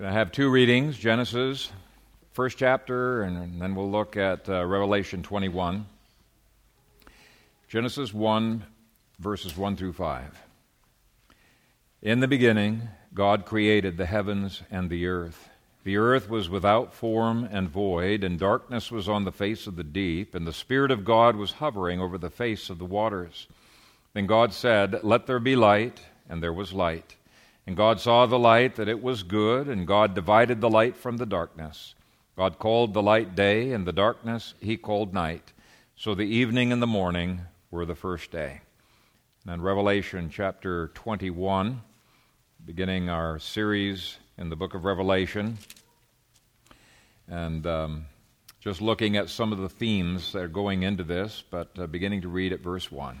I have two readings Genesis, first chapter, and then we'll look at uh, Revelation 21. Genesis 1, verses 1 through 5. In the beginning, God created the heavens and the earth. The earth was without form and void, and darkness was on the face of the deep, and the Spirit of God was hovering over the face of the waters. Then God said, Let there be light, and there was light. And God saw the light that it was good, and God divided the light from the darkness. God called the light day, and the darkness he called night. So the evening and the morning were the first day. And Revelation chapter 21, beginning our series in the book of Revelation, and um, just looking at some of the themes that are going into this, but uh, beginning to read at verse 1.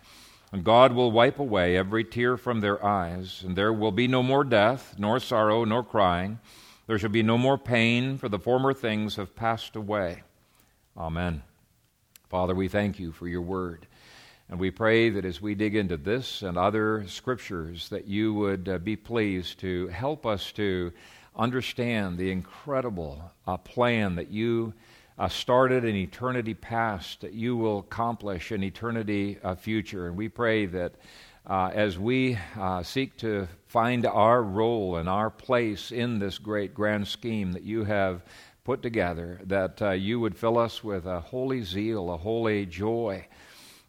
And God will wipe away every tear from their eyes, and there will be no more death, nor sorrow, nor crying. There shall be no more pain, for the former things have passed away. Amen. Father, we thank you for your word. And we pray that as we dig into this and other scriptures, that you would uh, be pleased to help us to understand the incredible uh, plan that you uh, started in eternity past that you will accomplish in eternity uh, future. And we pray that uh, as we uh, seek to find our role and our place in this great grand scheme that you have put together, that uh, you would fill us with a holy zeal, a holy joy,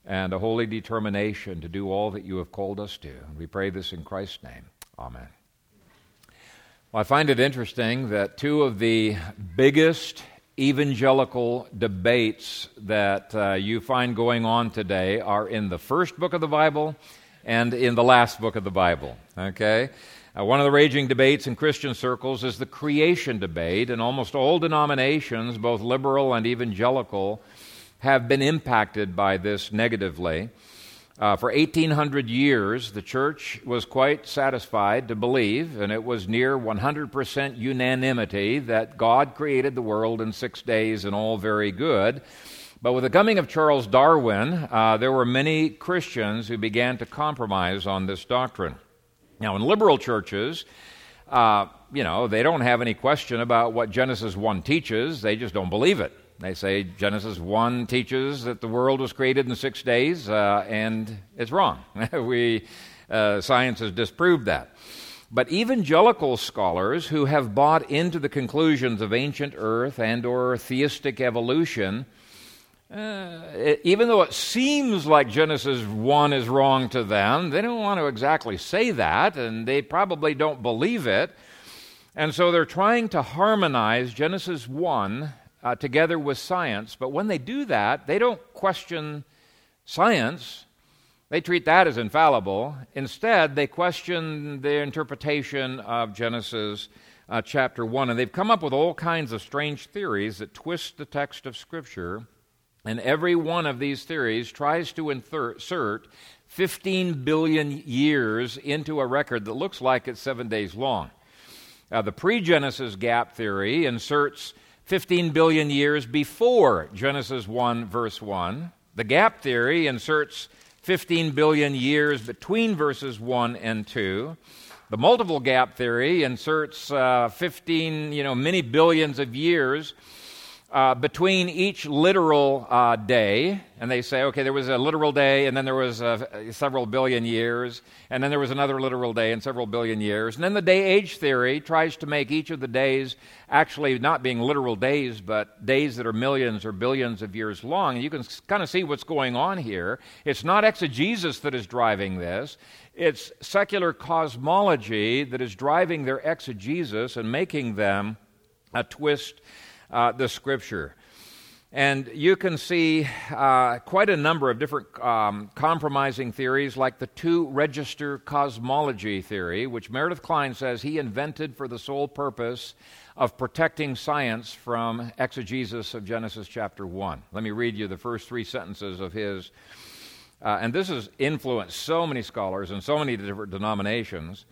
and a holy determination to do all that you have called us to. And we pray this in Christ's name. Amen. Well, I find it interesting that two of the biggest evangelical debates that uh, you find going on today are in the first book of the Bible and in the last book of the Bible. Okay? Uh, one of the raging debates in Christian circles is the creation debate, and almost all denominations, both liberal and evangelical, have been impacted by this negatively. Uh, for 1800 years, the church was quite satisfied to believe, and it was near 100% unanimity, that God created the world in six days and all very good. But with the coming of Charles Darwin, uh, there were many Christians who began to compromise on this doctrine. Now, in liberal churches, uh, you know, they don't have any question about what Genesis 1 teaches, they just don't believe it. They say Genesis 1 teaches that the world was created in six days, uh, and it's wrong. we, uh, science has disproved that. But evangelical scholars who have bought into the conclusions of ancient earth and or theistic evolution, uh, it, even though it seems like Genesis 1 is wrong to them, they don't want to exactly say that, and they probably don't believe it. And so they're trying to harmonize Genesis 1 uh, together with science. But when they do that, they don't question science. They treat that as infallible. Instead, they question the interpretation of Genesis uh, chapter 1. And they've come up with all kinds of strange theories that twist the text of Scripture. And every one of these theories tries to insert 15 billion years into a record that looks like it's seven days long. Uh, the pre Genesis gap theory inserts 15 billion years before Genesis 1, verse 1. The gap theory inserts 15 billion years between verses 1 and 2. The multiple gap theory inserts uh, 15, you know, many billions of years uh, between each literal uh, day, and they say, okay, there was a literal day, and then there was uh, several billion years, and then there was another literal day and several billion years. And then the day age theory tries to make each of the days actually not being literal days, but days that are millions or billions of years long. And you can kind of see what's going on here. It's not exegesis that is driving this, it's secular cosmology that is driving their exegesis and making them a twist uh, the scripture. And you can see uh, quite a number of different um, compromising theories, like the two register cosmology theory, which Meredith Kline says he invented for the sole purpose of protecting science from exegesis of Genesis chapter 1. Let me read you the first three sentences of his. Uh, and this has influenced so many scholars and so many different denominations.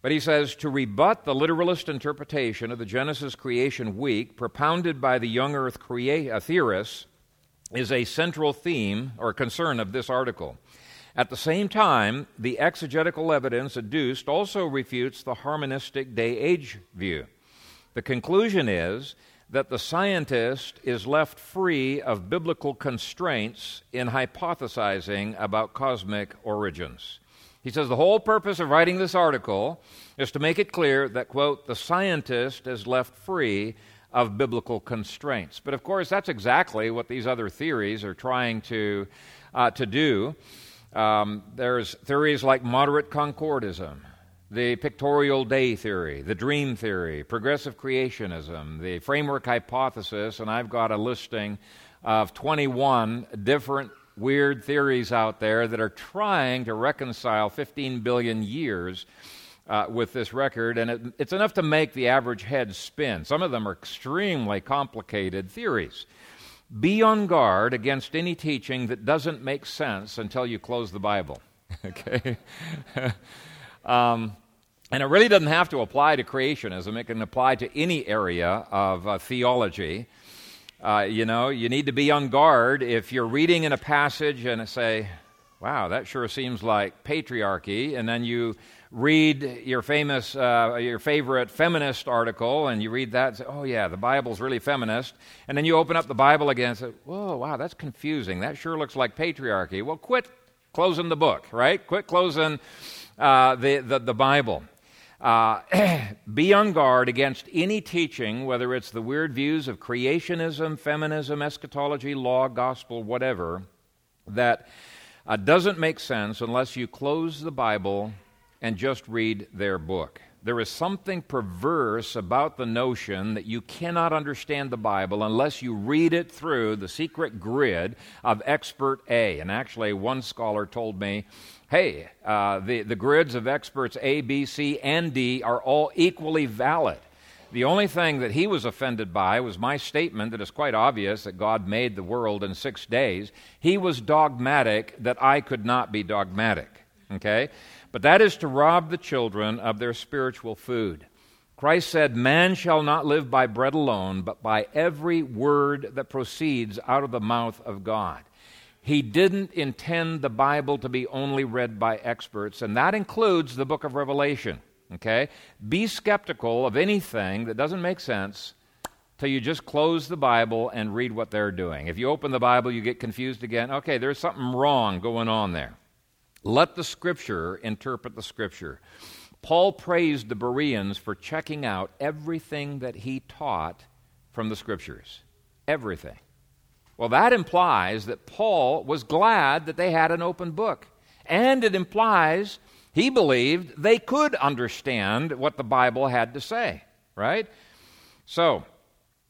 But he says to rebut the literalist interpretation of the Genesis creation week propounded by the young earth crea- uh, theorists is a central theme or concern of this article. At the same time, the exegetical evidence adduced also refutes the harmonistic day age view. The conclusion is that the scientist is left free of biblical constraints in hypothesizing about cosmic origins. He says the whole purpose of writing this article is to make it clear that, quote, the scientist is left free of biblical constraints. But of course, that's exactly what these other theories are trying to, uh, to do. Um, there's theories like moderate concordism, the pictorial day theory, the dream theory, progressive creationism, the framework hypothesis, and I've got a listing of 21 different weird theories out there that are trying to reconcile 15 billion years uh, with this record, and it, it's enough to make the average head spin. Some of them are extremely complicated theories. Be on guard against any teaching that doesn't make sense until you close the Bible. okay? um, and it really doesn't have to apply to creationism, it can apply to any area of uh, theology. Uh, you know, you need to be on guard if you're reading in a passage and say, wow, that sure seems like patriarchy, and then you read your famous, uh, your favorite feminist article, and you read that and say, oh, yeah, the Bible's really feminist. And then you open up the Bible again and say, whoa, wow, that's confusing. That sure looks like patriarchy. Well, quit closing the book, right? Quit closing uh, the, the, the Bible. Uh, be on guard against any teaching, whether it's the weird views of creationism, feminism, eschatology, law, gospel, whatever, that uh, doesn't make sense unless you close the Bible and just read their book. There is something perverse about the notion that you cannot understand the Bible unless you read it through the secret grid of expert A. And actually, one scholar told me hey, uh, the, the grids of experts A, B, C, and D are all equally valid. The only thing that he was offended by was my statement that it's quite obvious that God made the world in six days. He was dogmatic that I could not be dogmatic. Okay? But that is to rob the children of their spiritual food. Christ said, Man shall not live by bread alone, but by every word that proceeds out of the mouth of God. He didn't intend the Bible to be only read by experts, and that includes the book of Revelation. Okay? Be skeptical of anything that doesn't make sense till you just close the Bible and read what they're doing. If you open the Bible, you get confused again. Okay, there's something wrong going on there. Let the Scripture interpret the Scripture. Paul praised the Bereans for checking out everything that he taught from the Scriptures. Everything. Well, that implies that Paul was glad that they had an open book. And it implies he believed they could understand what the Bible had to say, right? So,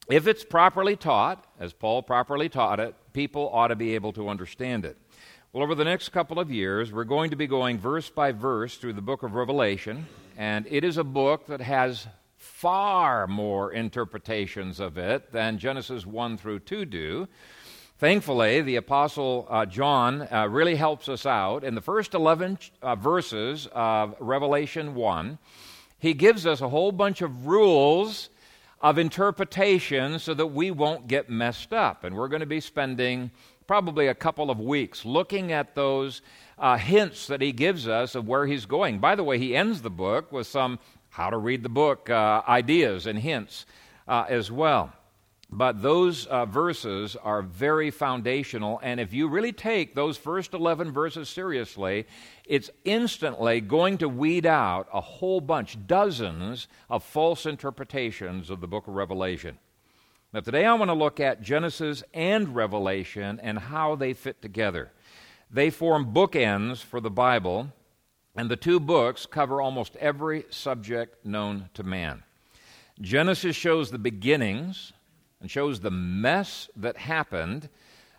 if it's properly taught, as Paul properly taught it, people ought to be able to understand it. Well, over the next couple of years, we're going to be going verse by verse through the book of Revelation, and it is a book that has far more interpretations of it than Genesis 1 through 2 do. Thankfully, the Apostle uh, John uh, really helps us out. In the first 11 uh, verses of Revelation 1, he gives us a whole bunch of rules of interpretation so that we won't get messed up. And we're going to be spending probably a couple of weeks looking at those uh, hints that he gives us of where he's going. By the way, he ends the book with some how to read the book uh, ideas and hints uh, as well. But those uh, verses are very foundational, and if you really take those first 11 verses seriously, it's instantly going to weed out a whole bunch, dozens of false interpretations of the book of Revelation. Now, today I want to look at Genesis and Revelation and how they fit together. They form bookends for the Bible, and the two books cover almost every subject known to man. Genesis shows the beginnings and shows the mess that happened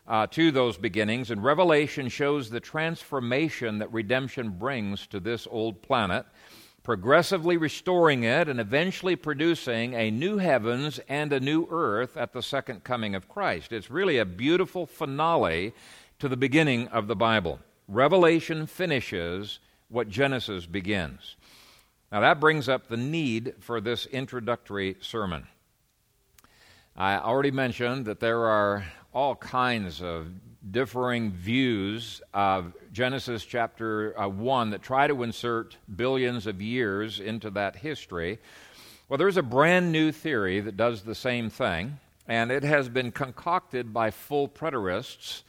uh, to those beginnings, and Revelation shows the transformation that redemption brings to this old planet, progressively restoring it and eventually producing a new heavens and a new earth at the second coming of Christ. It's really a beautiful finale to the beginning of the Bible. Revelation finishes what Genesis begins. Now, that brings up the need for this introductory sermon. I already mentioned that there are all kinds of differing views of Genesis chapter uh, 1 that try to insert billions of years into that history. Well, there's a brand new theory that does the same thing, and it has been concocted by full preterists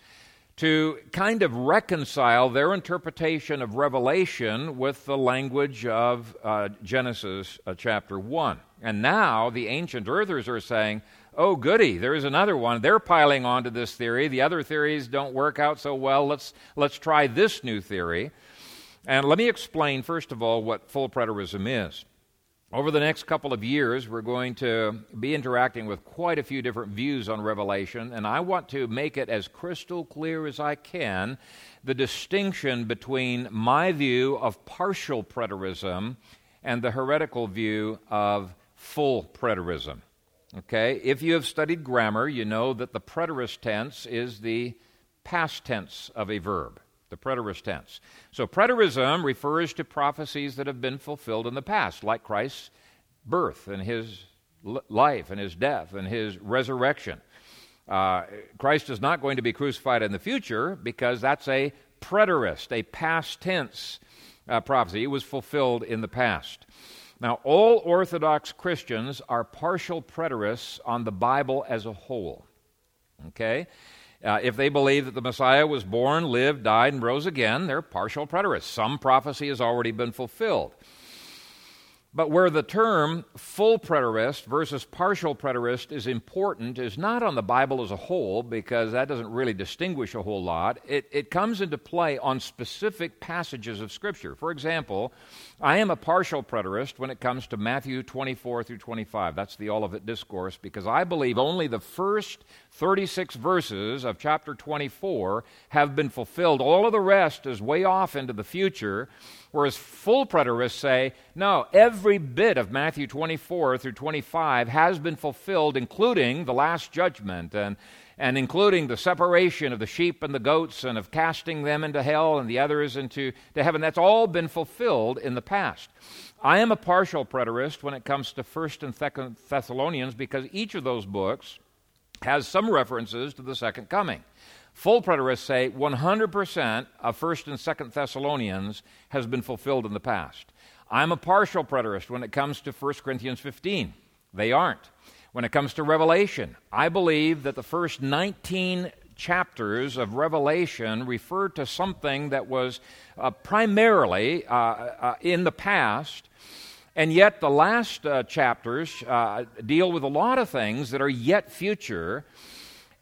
to kind of reconcile their interpretation of Revelation with the language of uh, Genesis uh, chapter 1. And now the ancient earthers are saying, oh, goody, there's another one. They're piling onto this theory. The other theories don't work out so well. Let's, let's try this new theory. And let me explain, first of all, what full preterism is. Over the next couple of years, we're going to be interacting with quite a few different views on Revelation, and I want to make it as crystal clear as I can the distinction between my view of partial preterism and the heretical view of full preterism. Okay? If you have studied grammar, you know that the preterist tense is the past tense of a verb, the preterist tense. So preterism refers to prophecies that have been fulfilled in the past, like Christ's birth and his life and his death and his resurrection. Uh, Christ is not going to be crucified in the future because that's a preterist, a past tense uh, prophecy. It was fulfilled in the past. Now, all Orthodox Christians are partial preterists on the Bible as a whole. Okay? Uh, if they believe that the Messiah was born, lived, died, and rose again, they're partial preterists. Some prophecy has already been fulfilled. But where the term full preterist versus partial preterist is important is not on the Bible as a whole, because that doesn't really distinguish a whole lot. It, it comes into play on specific passages of Scripture. For example, I am a partial preterist when it comes to Matthew 24 through 25. That's the Olivet Discourse, because I believe only the first 36 verses of chapter 24 have been fulfilled. All of the rest is way off into the future. Whereas full preterists say, no, every bit of Matthew 24 through 25 has been fulfilled, including the last judgment and, and including the separation of the sheep and the goats and of casting them into hell and the others into to heaven. That's all been fulfilled in the past. I am a partial preterist when it comes to 1st and 2nd Thessalonians because each of those books has some references to the second coming. Full preterists say 100% of 1st and 2nd Thessalonians has been fulfilled in the past. I'm a partial preterist when it comes to 1 Corinthians 15. They aren't. When it comes to Revelation, I believe that the first 19 chapters of Revelation refer to something that was uh, primarily uh, uh, in the past, and yet the last uh, chapters uh, deal with a lot of things that are yet future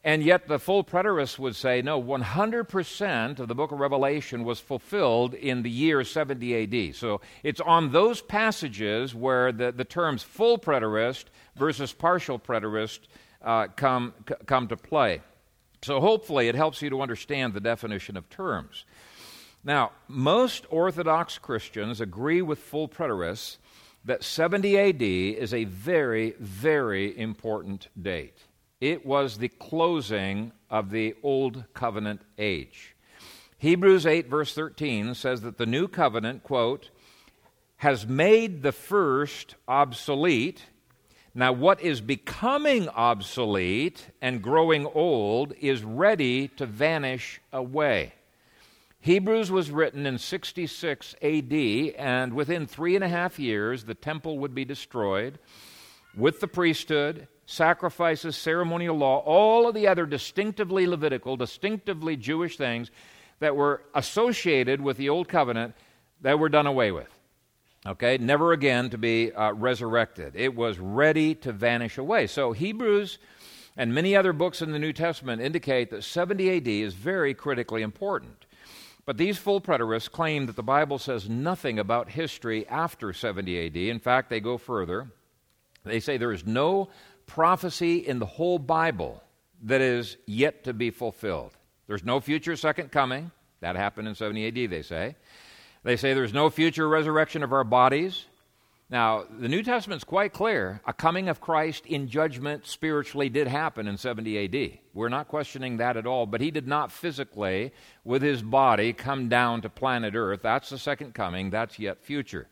and yet, the full preterist would say no, 100% of the book of Revelation was fulfilled in the year 70 AD. So it's on those passages where the, the terms full preterist versus partial preterist uh, come, c- come to play. So hopefully, it helps you to understand the definition of terms. Now, most Orthodox Christians agree with full preterists that 70 AD is a very, very important date. It was the closing of the Old Covenant age. Hebrews 8, verse 13 says that the new covenant, quote, has made the first obsolete. Now, what is becoming obsolete and growing old is ready to vanish away. Hebrews was written in 66 AD, and within three and a half years, the temple would be destroyed with the priesthood sacrifices, ceremonial law, all of the other distinctively Levitical, distinctively Jewish things that were associated with the Old Covenant that were done away with. Okay, never again to be uh, resurrected. It was ready to vanish away. So Hebrews and many other books in the New Testament indicate that 70 AD is very critically important. But these full preterists claim that the Bible says nothing about history after 70 AD. In fact, they go further. They say there is no prophecy in the whole Bible that is yet to be fulfilled. There's no future second coming. That happened in 70 AD, they say. They say there's no future resurrection of our bodies. Now, the New Testament's quite clear. A coming of Christ in judgment spiritually did happen in 70 AD. We're not questioning that at all, but he did not physically, with his body, come down to planet Earth. That's the second coming, that's yet future.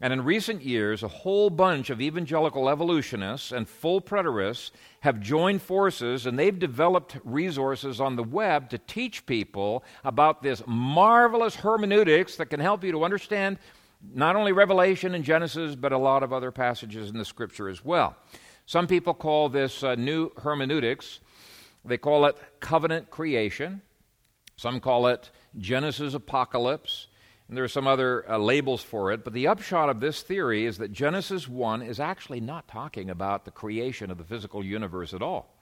And in recent years, a whole bunch of evangelical evolutionists and full preterists have joined forces and they've developed resources on the web to teach people about this marvelous hermeneutics that can help you to understand not only Revelation and Genesis, but a lot of other passages in the Scripture as well. Some people call this uh, new hermeneutics, they call it covenant creation. Some call it Genesis apocalypse. And there are some other uh, labels for it, but the upshot of this theory is that Genesis 1 is actually not talking about the creation of the physical universe at all.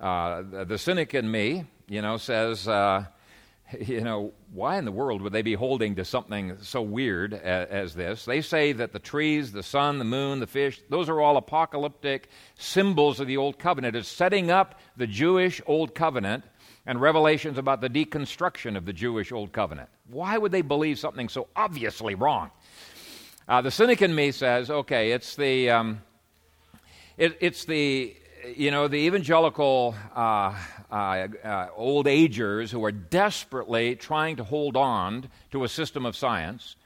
Uh, the, the cynic in me, you know, says, uh, you know, why in the world would they be holding to something so weird as, as, this? They say that the trees, the sun, the moon, the fish, those are all apocalyptic symbols of the Old Covenant. It's setting up the Jewish Old Covenant and revelations about the deconstruction of the Jewish Old Covenant. Why would they believe something so obviously wrong? Uh, the cynic in me says, okay, it's the, um, it, it's the, you know, the evangelical uh, uh, uh, old agers who are desperately trying to hold on to a system of science,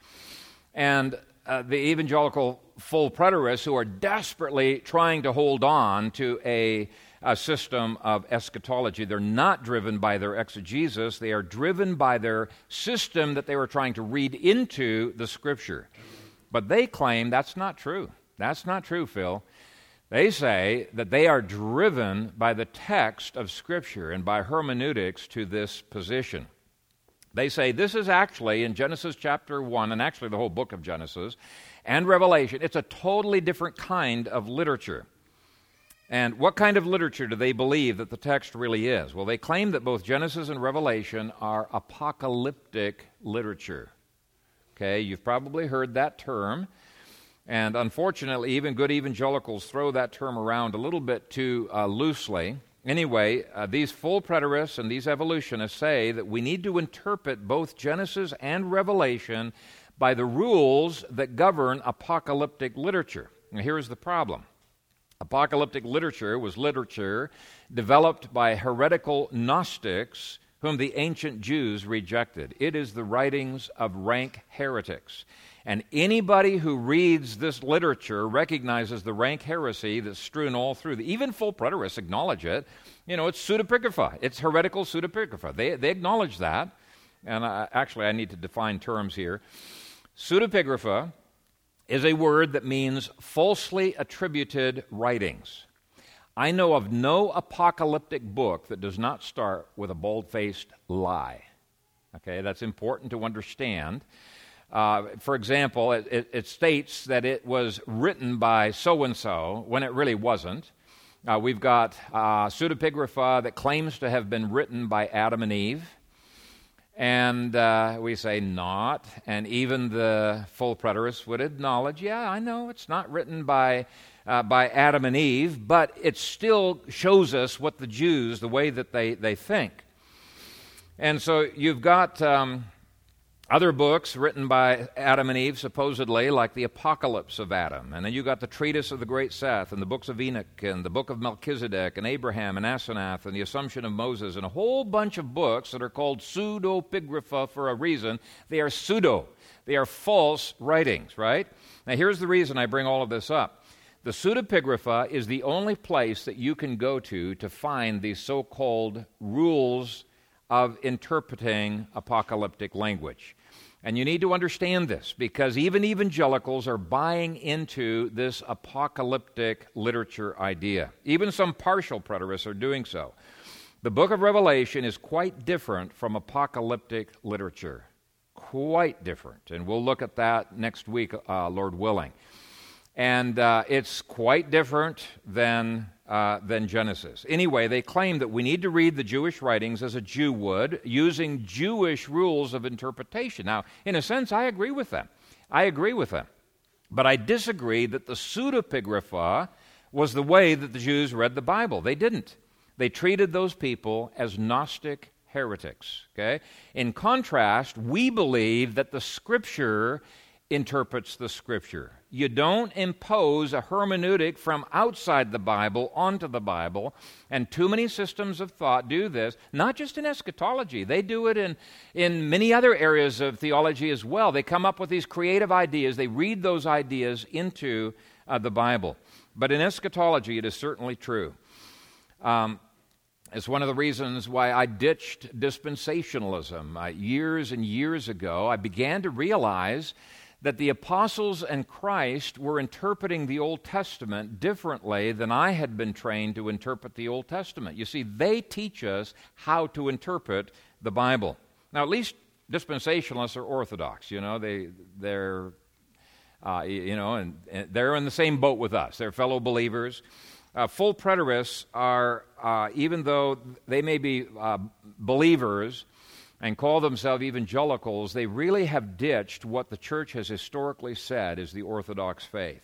and uh, the evangelical full preterists who are desperately trying to hold on to a, a system of eschatology. They're not driven by their exegesis, they are driven by their system that they were trying to read into the scripture. But they claim that's not true. That's not true, Phil. They say that they are driven by the text of Scripture and by hermeneutics to this position. They say this is actually in Genesis chapter 1, and actually the whole book of Genesis and Revelation, it's a totally different kind of literature. And what kind of literature do they believe that the text really is? Well, they claim that both Genesis and Revelation are apocalyptic literature. Okay, you've probably heard that term. And unfortunately, even good evangelicals throw that term around a little bit too uh, loosely. Anyway, uh, these full preterists and these evolutionists say that we need to interpret both Genesis and Revelation by the rules that govern apocalyptic literature. Now, here's the problem apocalyptic literature was literature developed by heretical Gnostics whom the ancient Jews rejected. It is the writings of rank heretics. And anybody who reads this literature recognizes the rank heresy that's strewn all through. Even full preterists acknowledge it. You know, it's pseudepigrapha. It's heretical pseudepigrapha. They, they acknowledge that. And I, actually, I need to define terms here. Pseudepigrapha is a word that means falsely attributed writings. I know of no apocalyptic book that does not start with a bold faced lie. Okay, that's important to understand. Uh, for example, it, it, it, states that it was written by so and so when it really wasn't. Uh, we've got uh, pseudepigrapha that claims to have been written by Adam and Eve. And uh, we say not. And even the full preterists would acknowledge, yeah, I know it's not written by, uh, by Adam and Eve, but it still shows us what the Jews, the way that they, they think. And so you've got. Um, other books written by Adam and Eve, supposedly, like the Apocalypse of Adam. And then you got the Treatise of the Great Seth, and the books of Enoch, and the book of Melchizedek, and Abraham, and Asenath, and the Assumption of Moses, and a whole bunch of books that are called pseudepigrapha for a reason. They are pseudo, they are false writings, right? Now, here's the reason I bring all of this up. The pseudepigrapha is the only place that you can go to to find these so called rules of interpreting apocalyptic language. And you need to understand this because even evangelicals are buying into this apocalyptic literature idea. Even some partial preterists are doing so. The book of Revelation is quite different from apocalyptic literature. Quite different. And we'll look at that next week, uh, Lord willing. And uh, it's quite different than uh, than Genesis. Anyway, they claim that we need to read the Jewish writings as a Jew would, using Jewish rules of interpretation. Now, in a sense, I agree with them. I agree with them. But I disagree that the pseudepigrapha was the way that the Jews read the Bible. They didn't. They treated those people as Gnostic heretics. Okay? In contrast, we believe that the Scripture interprets the Scripture. You don't impose a hermeneutic from outside the Bible onto the Bible, and too many systems of thought do this, not just in eschatology. They do it in, in many other areas of theology as well. They come up with these creative ideas, they read those ideas into uh, the Bible. But in eschatology, it is certainly true. Um, it's one of the reasons why I ditched dispensationalism. Uh, years and years ago, I began to realize that the apostles and Christ were interpreting the Old Testament differently than I had been trained to interpret the Old Testament. You see, they teach us how to interpret the Bible. Now, at least dispensationalists are orthodox. You know, they they're uh, you know, and, and, they're in the same boat with us. They're fellow believers. Uh, full preterists are, uh, even though they may be uh, believers, and call themselves evangelicals, they really have ditched what the church has historically said is the Orthodox faith.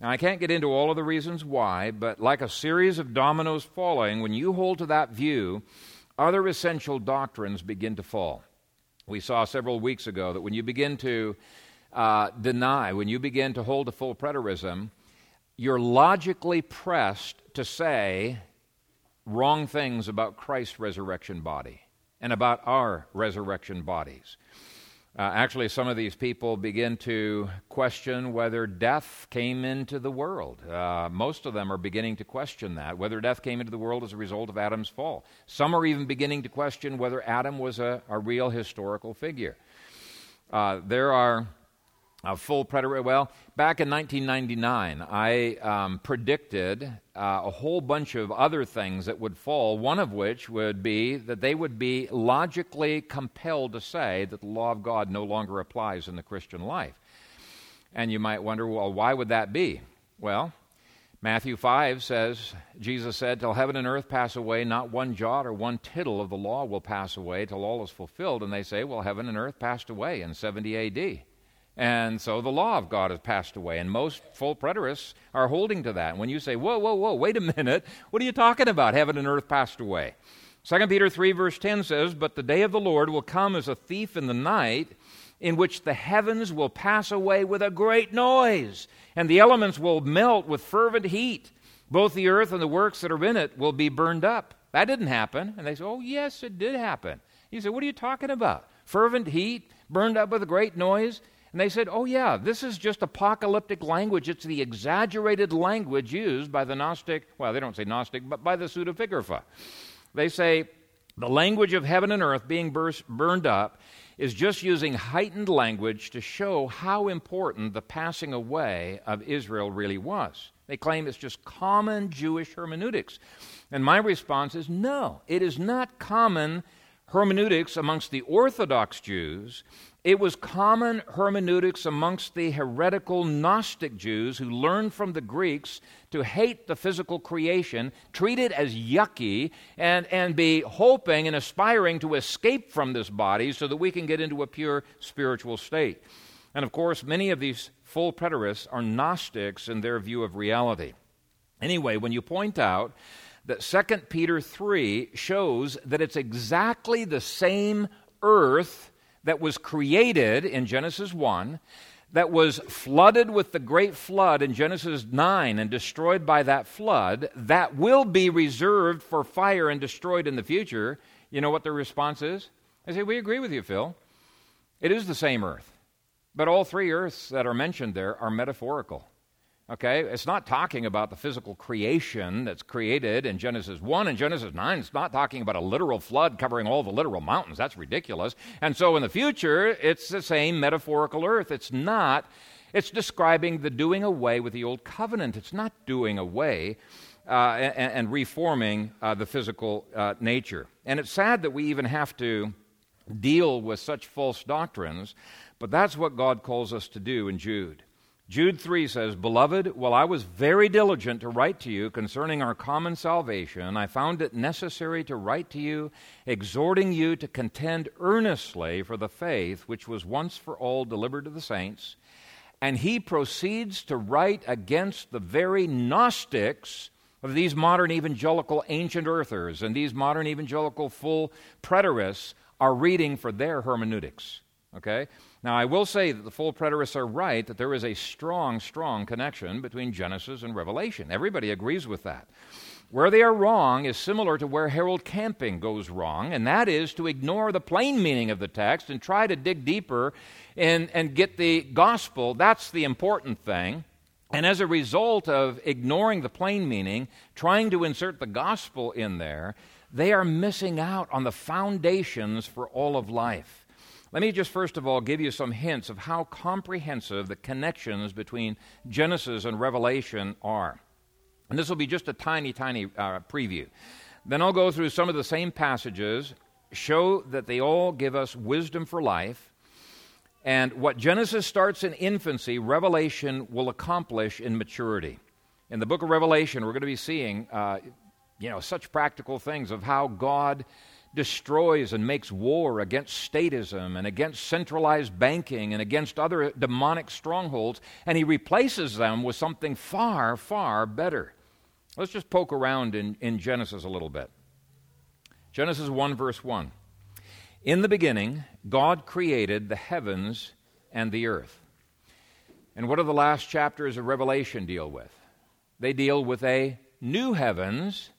Now, I can't get into all of the reasons why, but like a series of dominoes falling, when you hold to that view, other essential doctrines begin to fall. We saw several weeks ago that when you begin to uh, deny, when you begin to hold to full preterism, you're logically pressed to say wrong things about Christ's resurrection body and about our resurrection bodies. Uh, actually, some of these people begin to question whether death came into the world. Uh, most of them are beginning to question that, whether death came into the world as a result of Adam's fall. Some are even beginning to question whether Adam was a, a real historical figure. Uh, there are a full predator. Well, back in 1999, I um, predicted uh, a whole bunch of other things that would fall, one of which would be that they would be logically compelled to say that the law of God no longer applies in the Christian life. And you might wonder, well, why would that be? Well, Matthew 5 says, Jesus said, Till heaven and earth pass away, not one jot or one tittle of the law will pass away till all is fulfilled. And they say, Well, heaven and earth passed away in 70 AD. And so the law of God has passed away, and most full preterists are holding to that. And When you say, whoa, whoa, whoa, wait a minute, what are you talking about? Heaven and earth passed away. 2 Peter 3, verse 10 says, But the day of the Lord will come as a thief in the night, in which the heavens will pass away with a great noise, and the elements will melt with fervent heat. Both the earth and the works that are in it will be burned up. That didn't happen. And they say, Oh, yes, it did happen. You say, What are you talking about? Fervent heat, burned up with a great noise? And they said, oh, yeah, this is just apocalyptic language. It's the exaggerated language used by the Gnostic, well, they don't say Gnostic, but by the pseudepigrapha. They say the language of heaven and earth being burst, burned up is just using heightened language to show how important the passing away of Israel really was. They claim it's just common Jewish hermeneutics. And my response is no, it is not common hermeneutics amongst the Orthodox Jews. It was common hermeneutics amongst the heretical Gnostic Jews who learned from the Greeks to hate the physical creation, treat it as yucky, and, and be hoping and aspiring to escape from this body so that we can get into a pure spiritual state. And of course, many of these full preterists are Gnostics in their view of reality. Anyway, when you point out that 2 Peter 3 shows that it's exactly the same earth that was created in Genesis 1, that was flooded with the great flood in Genesis 9 and destroyed by that flood, that will be reserved for fire and destroyed in the future, you know what the response is? I say, We agree with you, Phil. It is the same earth. But all three earths that are mentioned there are metaphorical. Okay? It's not talking about the physical creation that's created in Genesis 1 and Genesis 9. It's not talking about a literal flood covering all the literal mountains. That's ridiculous. And so in the future, it's the same metaphorical earth. It's not, it's describing the doing away with the old covenant. It's not doing away uh, and, and, reforming uh, the physical uh, nature. And it's sad that we even have to deal with such false doctrines, but that's what God calls us to do in Jude. Jude 3 says, Beloved, while I was very diligent to write to you concerning our common salvation, I found it necessary to write to you, exhorting you to contend earnestly for the faith which was once for all delivered to the saints. and he proceeds to write against the very Gnostics of these modern evangelical ancient earthers and these modern evangelical full preterists are reading for their hermeneutics. Okay? Now, I will say that the full preterists are right that there is a strong, strong connection between Genesis and Revelation. Everybody agrees with that. Where they are wrong is similar to where Harold Camping goes wrong, and that is to ignore the plain meaning of the text and try to dig deeper and, and get the gospel. That's the important thing. And as a result of ignoring the plain meaning, trying to insert the gospel in there, they are missing out on the foundations for all of life. Let me just first of all give you some hints of how comprehensive the connections between Genesis and Revelation are. And this will be just a tiny, tiny uh, preview. Then I'll go through some of the same passages, show that they all give us wisdom for life. And what Genesis starts in infancy, Revelation will accomplish in maturity. In the book of Revelation, we're going to be seeing, uh, you know, such practical things of how God destroys and makes war against statism and against centralized banking and against other demonic strongholds, and he replaces them with something far, far better. Let's just poke around in, in Genesis a little bit. Genesis 1, verse 1. In the beginning, God created the heavens and the earth. And what do the last chapters of Revelation deal with? They deal with a new heavens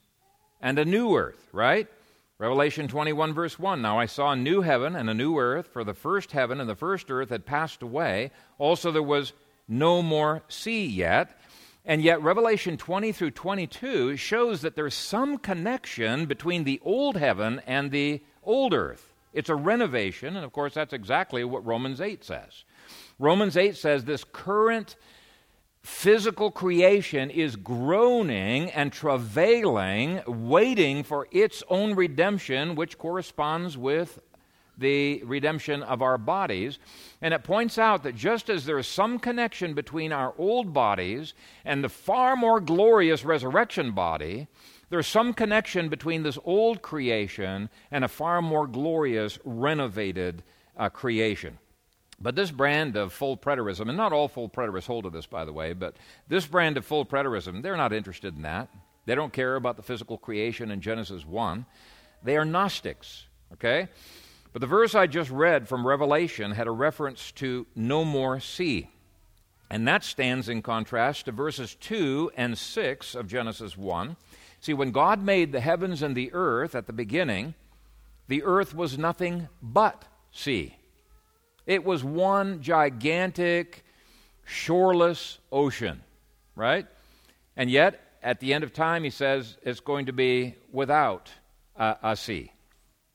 and a new earth, right? Revelation 21, verse 1 Now I saw a new heaven and a new earth, for the first heaven and the first earth had passed away. Also, there was no more sea yet. And yet, Revelation 20 through 22 shows that there's some connection between the old heaven and the old earth. It's a renovation, and of course, that's exactly what Romans 8 says. Romans 8 says this current physical creation is groaning and travailing, waiting for its own redemption, which corresponds with the redemption of our bodies. And it points out that just as there is some connection between our old bodies and the far more glorious resurrection body, there's some connection between this old creation and a far more glorious, renovated uh, creation. But this brand of full preterism, and not all full preterists hold to this, by the way, but this brand of full preterism, they're not interested in that. They don't care about the physical creation in Genesis 1. They are Gnostics, okay? But the verse I just read from Revelation had a reference to no more sea. And that stands in contrast to verses 2 and 6 of Genesis 1. See, when God made the heavens and the earth at the beginning, the earth was nothing but sea. It was one gigantic, shoreless ocean, right? And yet, at the end of time, he says it's going to be without uh, a sea.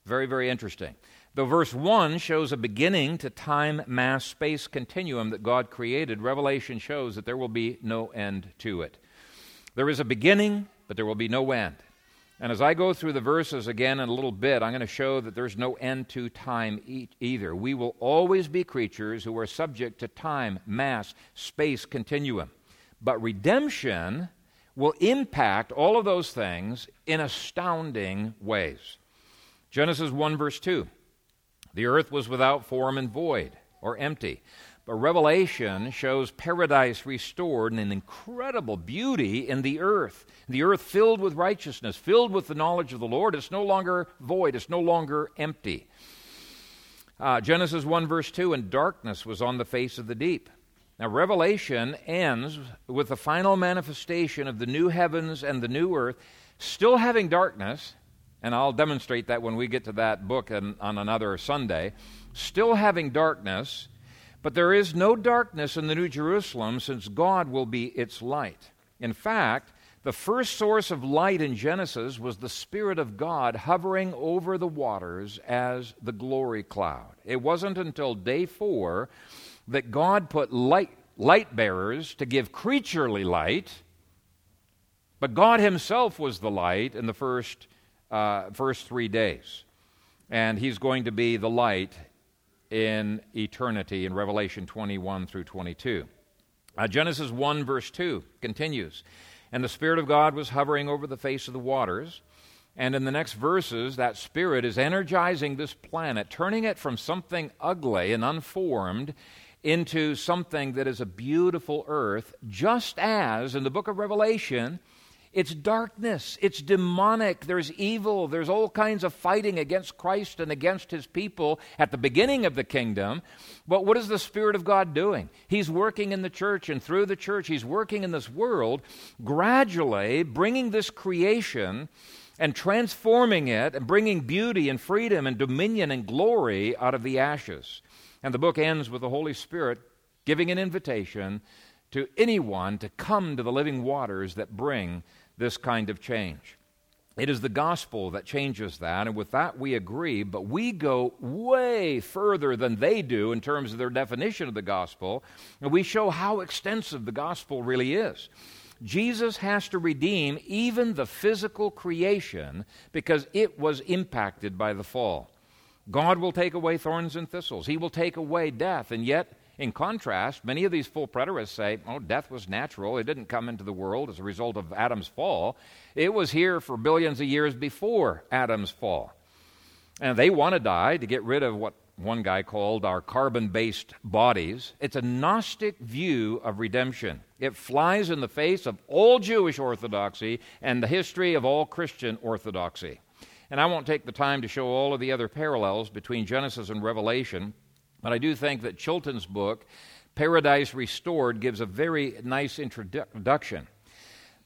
Very, very interesting. Though verse 1 shows a beginning to time, mass, space continuum that God created, Revelation shows that there will be no end to it. There is a beginning, but there will be no end. And as I go through the verses again in a little bit, I'm going to show that there's no end to time e- either. We will always be creatures who are subject to time, mass, space continuum. But redemption will impact all of those things in astounding ways. Genesis 1, verse 2 The earth was without form and void, or empty. Revelation shows paradise restored and an incredible beauty in the earth. The earth filled with righteousness, filled with the knowledge of the Lord. It's no longer void, it's no longer empty. Uh, Genesis 1, verse 2 And darkness was on the face of the deep. Now, Revelation ends with the final manifestation of the new heavens and the new earth, still having darkness, and I'll demonstrate that when we get to that book on, on another Sunday. Still having darkness, but there is no darkness in the New Jerusalem since God will be its light. In fact, the first source of light in Genesis was the Spirit of God hovering over the waters as the glory cloud. It wasn't until day four that God put light, light bearers to give creaturely light, but God Himself was the light in the first, uh, first three days. And He's going to be the light in eternity in Revelation 21 through 22. Uh, Genesis 1, verse 2 continues And the Spirit of God was hovering over the face of the waters. And in the next verses, that Spirit is energizing this planet, turning it from something ugly and unformed into something that is a beautiful earth, just as in the book of Revelation, it's darkness, it's demonic, there's evil, there's all kinds of fighting against Christ and against his people at the beginning of the kingdom. But what is the Spirit of God doing? He's working in the church and through the church, he's working in this world, gradually bringing this creation and transforming it and bringing beauty and freedom and dominion and glory out of the ashes. And the book ends with the Holy Spirit giving an invitation to anyone to come to the living waters that bring this kind of change. It is the gospel that changes that, and with that we agree, but we go way further than they do in terms of their definition of the gospel, and we show how extensive the gospel really is. Jesus has to redeem even the physical creation because it was impacted by the fall. God will take away thorns and thistles. He will take away death. And yet, in contrast, many of these full preterists say, oh, death was natural. It didn't come into the world as a result of Adam's fall. It was here for billions of years before Adam's fall. And they want to die to get rid of what one guy called our carbon based bodies. It's a Gnostic view of redemption. It flies in the face of all Jewish orthodoxy and the history of all Christian orthodoxy. And I won't take the time to show all of the other parallels between Genesis and Revelation, but I do think that Chilton's book, Paradise Restored, gives a very nice introduction.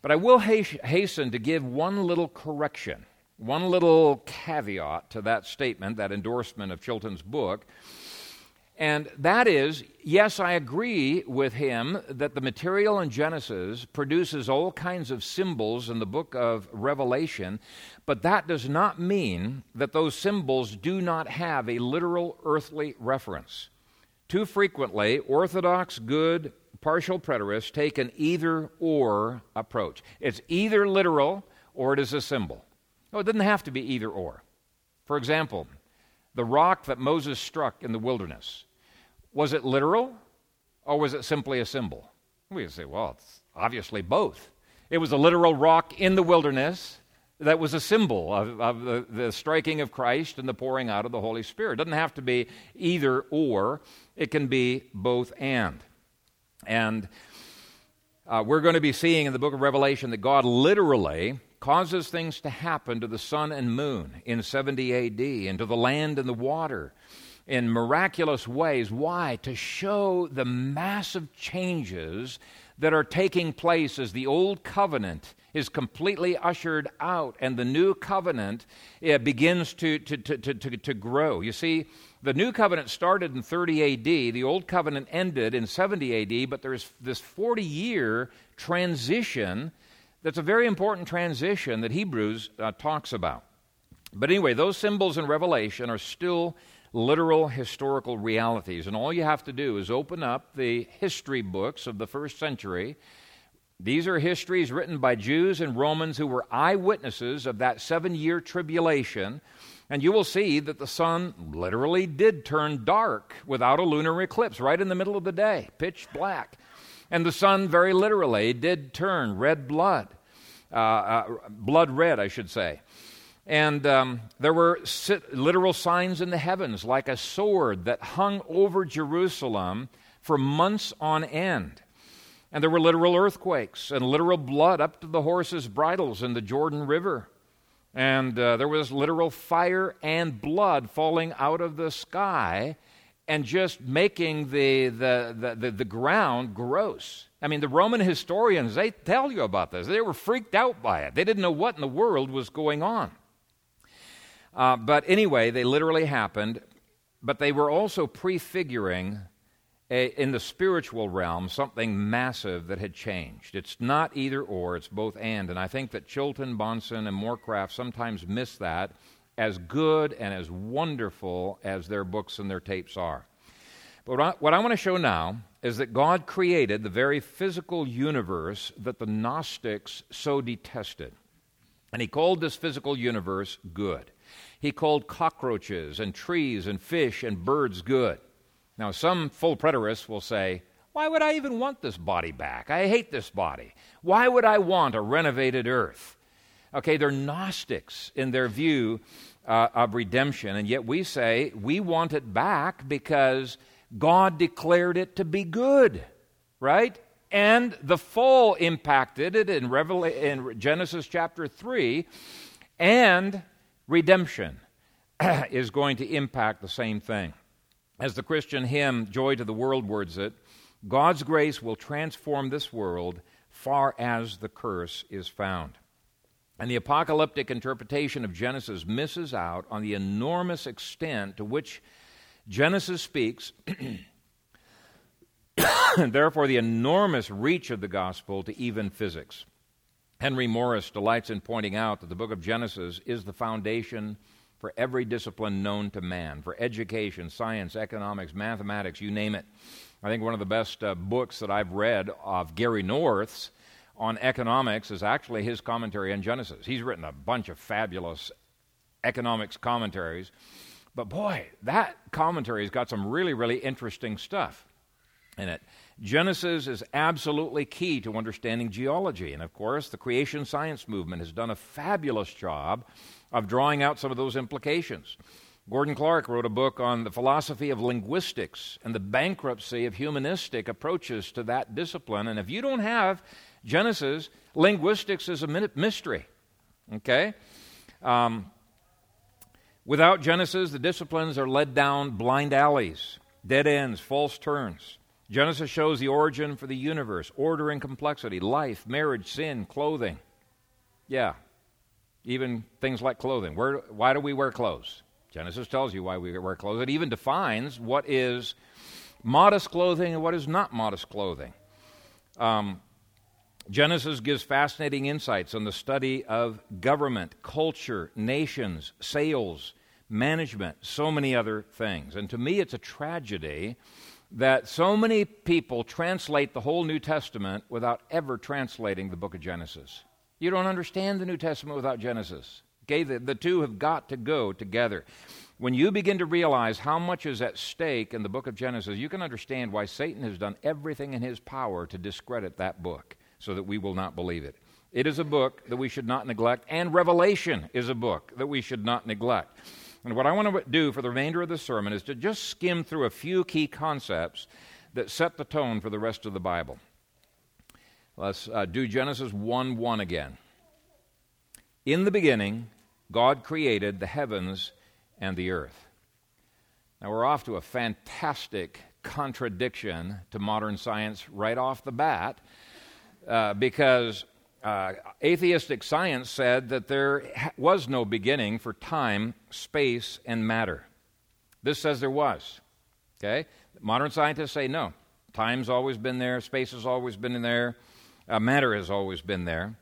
But I will hasten to give one little correction, one little caveat to that statement, that endorsement of Chilton's book. And that is, yes, I agree with him that the material in Genesis produces all kinds of symbols in the book of Revelation, but that does not mean that those symbols do not have a literal earthly reference. Too frequently, Orthodox, good, partial preterists take an either or approach. It's either literal or it is a symbol. No, it doesn't have to be either or. For example, the rock that Moses struck in the wilderness, was it literal or was it simply a symbol? We say, well, it's obviously both. It was a literal rock in the wilderness that was a symbol of, of the, the, striking of Christ and the pouring out of the Holy Spirit. It doesn't have to be either or, it can be both and. And uh, we're going to be seeing in the book of Revelation that God literally causes things to happen to the sun and moon in 70 AD and to the land and the water in miraculous ways. Why? To show the massive changes that are taking place as the old covenant is completely ushered out and the new covenant begins to, to, to, to, to grow. You see, the new covenant started in 30 AD, the old covenant ended in 70 AD, but there's this 40 year transition that's a very important transition that Hebrews uh, talks about. But anyway, those symbols in Revelation are still literal historical realities. And all you have to do is open up the history books of the first century. These are histories written by Jews and Romans who were eyewitnesses of that seven year tribulation. And you will see that the sun literally did turn dark without a lunar eclipse, right in the middle of the day, pitch black. And the sun very literally did turn red blood, uh, uh, blood red, I should say. And um, there were literal signs in the heavens, like a sword that hung over Jerusalem for months on end. And there were literal earthquakes and literal blood up to the horses' bridles in the Jordan River. And uh, there was literal fire and blood falling out of the sky and just making the, the, the, the, the ground gross. I mean, the Roman historians, they tell you about this. They were freaked out by it. They didn't know what in the world was going on. Uh, but anyway, they literally happened, but they were also prefiguring a, in the spiritual realm something massive that had changed. It's not either or, it's both and. And I think that Chilton, Bahnsen, and Morecraft sometimes miss that as good and as wonderful as their books and their tapes are. But what I, want to show now is that God created the very physical universe that the Gnostics so detested. And He called this physical universe good. He called cockroaches and trees and fish and birds good. Now, some full preterists will say, Why would I even want this body back? I hate this body. Why would I want a renovated earth? Okay, they're Gnostics in their view uh, of redemption, and yet we say we want it back because God declared it to be good, right? And the fall impacted it in, Revel- in Genesis chapter 3, and redemption is going to impact the same thing. As the Christian hymn, Joy to the World, words it, God's grace will transform this world far as the curse is found. And the apocalyptic interpretation of Genesis misses out on the enormous extent to which Genesis speaks, and therefore the enormous reach of the gospel to even physics. Henry Morris delights in pointing out that the book of Genesis is the foundation for every discipline known to man, for education, science, economics, mathematics, you name it. I think one of the best uh, books that I've read of Gary North's on economics is actually his commentary on Genesis. He's written a bunch of fabulous economics commentaries. But boy, that commentary has got some really, really interesting stuff in it. Genesis is absolutely key to understanding geology. And of course, the creation science movement has done a fabulous job of drawing out some of those implications. Gordon Clark wrote a book on the philosophy of linguistics and the bankruptcy of humanistic approaches to that discipline. And if you don't have Genesis, linguistics is a mystery. Okay? Um, without Genesis, the disciplines are led down blind alleys, dead ends, false turns. Genesis shows the origin for the universe, order and complexity, life, marriage, sin, clothing. Yeah, even things like clothing. Where, why do we wear clothes? Genesis tells you why we wear clothes. It even defines what is modest clothing and what is not modest clothing. Um, Genesis gives fascinating insights on the study of government, culture, nations, sales, management, so many other things. And to me, it's a tragedy that so many people translate the whole New Testament without ever translating the book of Genesis. You don't understand the New Testament without Genesis. Okay, the, the two have got to go together. When you begin to realize how much is at stake in the book of Genesis, you can understand why Satan has done everything in his power to discredit that book so that we will not believe it. It is a book that we should not neglect, and Revelation is a book that we should not neglect. And what I want to do for the remainder of the sermon is to just skim through a few key concepts that set the tone for the rest of the Bible. Let's uh, do Genesis 1 1 again. In the beginning, God created the heavens and the earth. Now, we're off to a fantastic contradiction to modern science right off the bat uh, because uh, atheistic science said that there was no beginning for time, space, and matter. This says there was. Okay? Modern scientists say no. Time's always been there, space has always been there, uh, matter has always been there.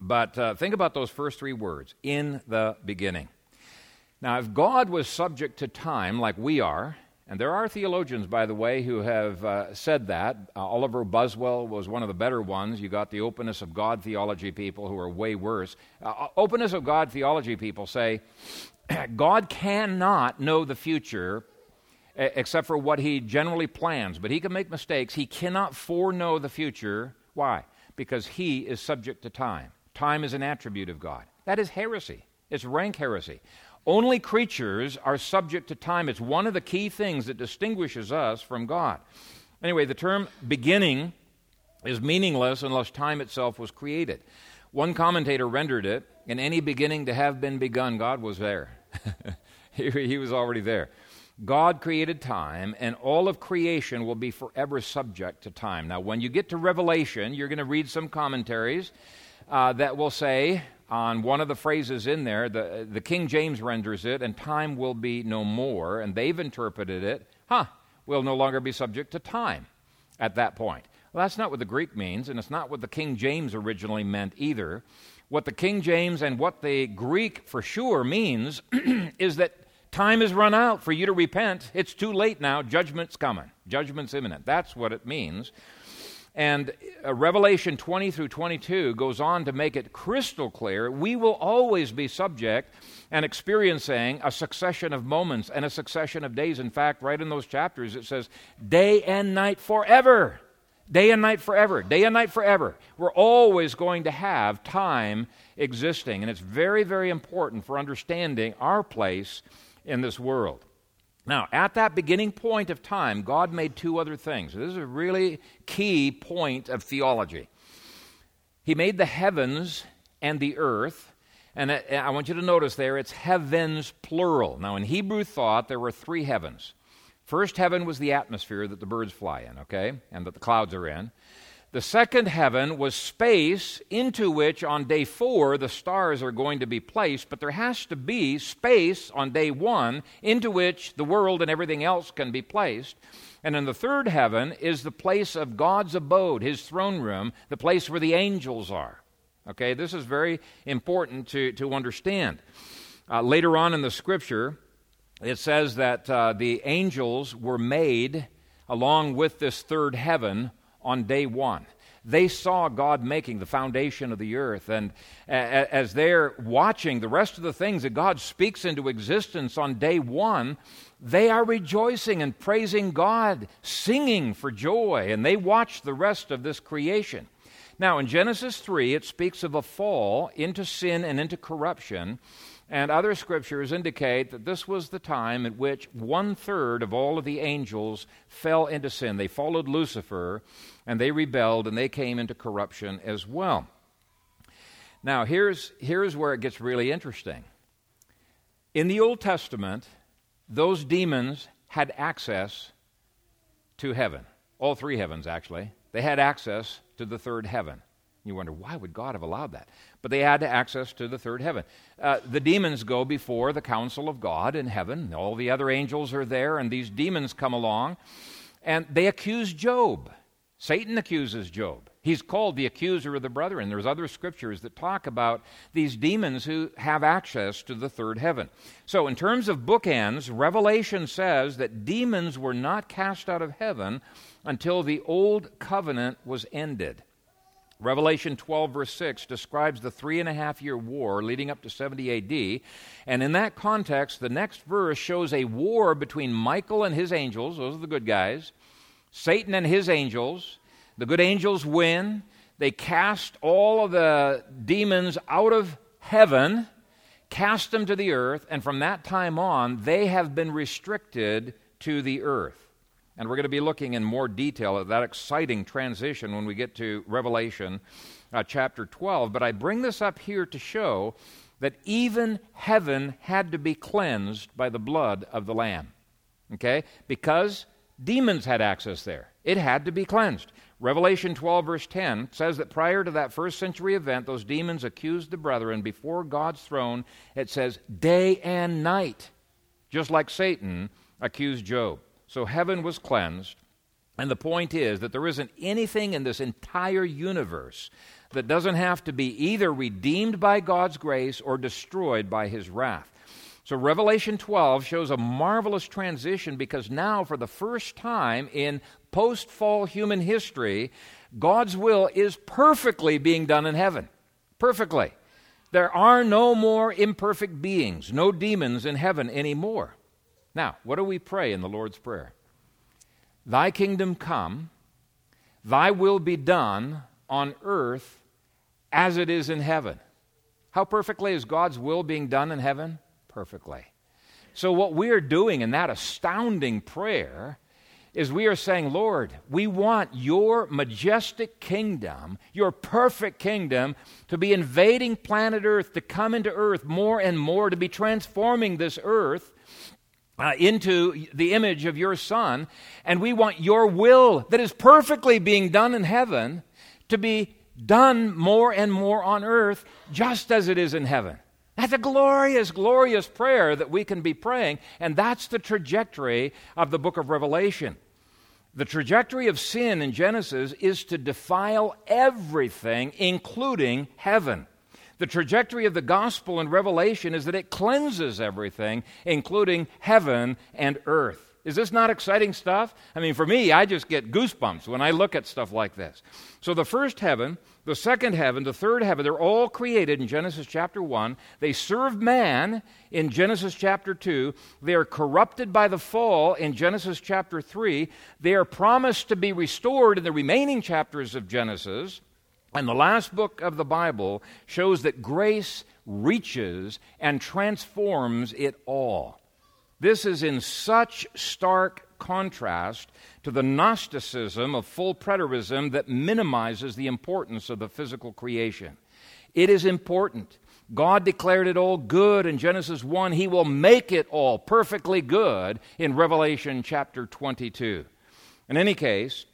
But uh, think about those first three words in the beginning. Now, if God was subject to time like we are, and there are theologians, by the way, who have uh, said that. Uh, Oliver Buswell was one of the better ones. You got the openness of God theology people who are way worse. Uh, uh openness of God theology people say God cannot know the future except for what he generally plans, but he can make mistakes. He cannot foreknow the future. Why? Because he is subject to time. Time is an attribute of God. That is heresy. It's rank heresy. Only creatures are subject to time. It's one of the key things that distinguishes us from God. Anyway, the term beginning is meaningless unless time itself was created. One commentator rendered it in any beginning to have been begun, God was there. he, was already there. God created time, and all of creation will be forever subject to time. Now, when you get to Revelation, you're going to read some commentaries uh, that will say on one of the phrases in there, the, the King James renders it, and time will be no more, and they've interpreted it, huh, we'll no longer be subject to time at that point. Well, that's not what the Greek means, and it's not what the King James originally meant either. What the King James and what the Greek for sure means is that time has run out for you to repent. It's too late now. Judgment's coming. Judgment's imminent. That's what it means. And uh, Revelation 20 through 22 goes on to make it crystal clear we will always be subject and experiencing a succession of moments and a succession of days. In fact, right in those chapters, it says, day and night forever. Day and night forever. Day and night forever. We're always going to have time existing. And it's very, very important for understanding our place in this world. Now, at that beginning point of time, God made two other things. This is a really key point of theology. He made the heavens and the earth, and I want you to notice there it's heavens plural. Now, in Hebrew thought, there were three heavens. First heaven was the atmosphere that the birds fly in, okay, and that the clouds are in. The second heaven was space into which on day four the stars are going to be placed, but there has to be space on day one into which the world and everything else can be placed. And in the third heaven is the place of God's abode, his throne room, the place where the angels are. Okay, this is very important to, to understand. Uh, later on in the scripture, it says that uh, the angels were made along with this third heaven on day one. They saw God making the foundation of the earth. And as they're watching the rest of the things that God speaks into existence on day one, they are rejoicing and praising God, singing for joy, and they watch the rest of this creation. Now, in Genesis 3, it speaks of a fall into sin and into corruption. And other scriptures indicate that this was the time at which one third of all of the angels fell into sin. They followed Lucifer and they rebelled and they came into corruption as well. Now, here's, here's where it gets really interesting. In the Old Testament, those demons had access to heaven, all three heavens, actually. They had access to the third heaven. You wonder, why would God have allowed that? But they had access to the third heaven. Uh, the demons go before the council of God in heaven. All the other angels are there, and these demons come along, and they accuse Job. Satan accuses Job. He's called the accuser of the brethren. There's other scriptures that talk about these demons who have access to the third heaven. So, in terms of bookends, Revelation says that demons were not cast out of heaven until the old covenant was ended. Revelation 12, verse 6, describes the three and a half year war leading up to 70 AD. And in that context, the next verse shows a war between Michael and his angels, those are the good guys, Satan and his angels. The good angels win. They cast all of the demons out of heaven, cast them to the earth, and from that time on, they have been restricted to the earth. And we're going to be looking in more detail at that exciting transition when we get to Revelation uh, chapter 12. But I bring this up here to show that even heaven had to be cleansed by the blood of the Lamb. Okay? Because demons had access there. It had to be cleansed. Revelation 12, verse 10 says that prior to that first century event, those demons accused the brethren before God's throne. It says day and night, just like Satan accused Job. So heaven was cleansed. And the point is that there isn't anything in this entire universe that doesn't have to be either redeemed by God's grace or destroyed by his wrath. So, Revelation 12 shows a marvelous transition because now, for the first time in post fall human history, God's will is perfectly being done in heaven. Perfectly. There are no more imperfect beings, no demons in heaven anymore. Now, what do we pray in the Lord's Prayer? Thy kingdom come, thy will be done on earth as it is in heaven. How perfectly is God's will being done in heaven? Perfectly. So, what we are doing in that astounding prayer is we are saying, Lord, we want your majestic kingdom, your perfect kingdom, to be invading planet Earth, to come into Earth more and more, to be transforming this earth uh, into the image of your Son, and we want your will that is perfectly being done in heaven to be done more and more on earth, just as it is in heaven. That's a glorious, glorious prayer that we can be praying, and that's the trajectory of the book of Revelation. The trajectory of sin in Genesis is to defile everything, including heaven. The trajectory of the gospel in Revelation is that it cleanses everything, including heaven and earth. Is this not exciting stuff? I mean, for me, I just get goosebumps when I look at stuff like this. So, the first heaven, the second heaven, the third heaven, they're all created in Genesis chapter 1. They serve man in Genesis chapter 2. They are corrupted by the fall in Genesis chapter 3. They are promised to be restored in the remaining chapters of Genesis. And the last book of the Bible shows that grace reaches and transforms it all. This is in such stark contrast to the Gnosticism of full preterism that minimizes the importance of the physical creation. It is important. God declared it all good in Genesis 1. He will make it all perfectly good in Revelation chapter 22. In any case,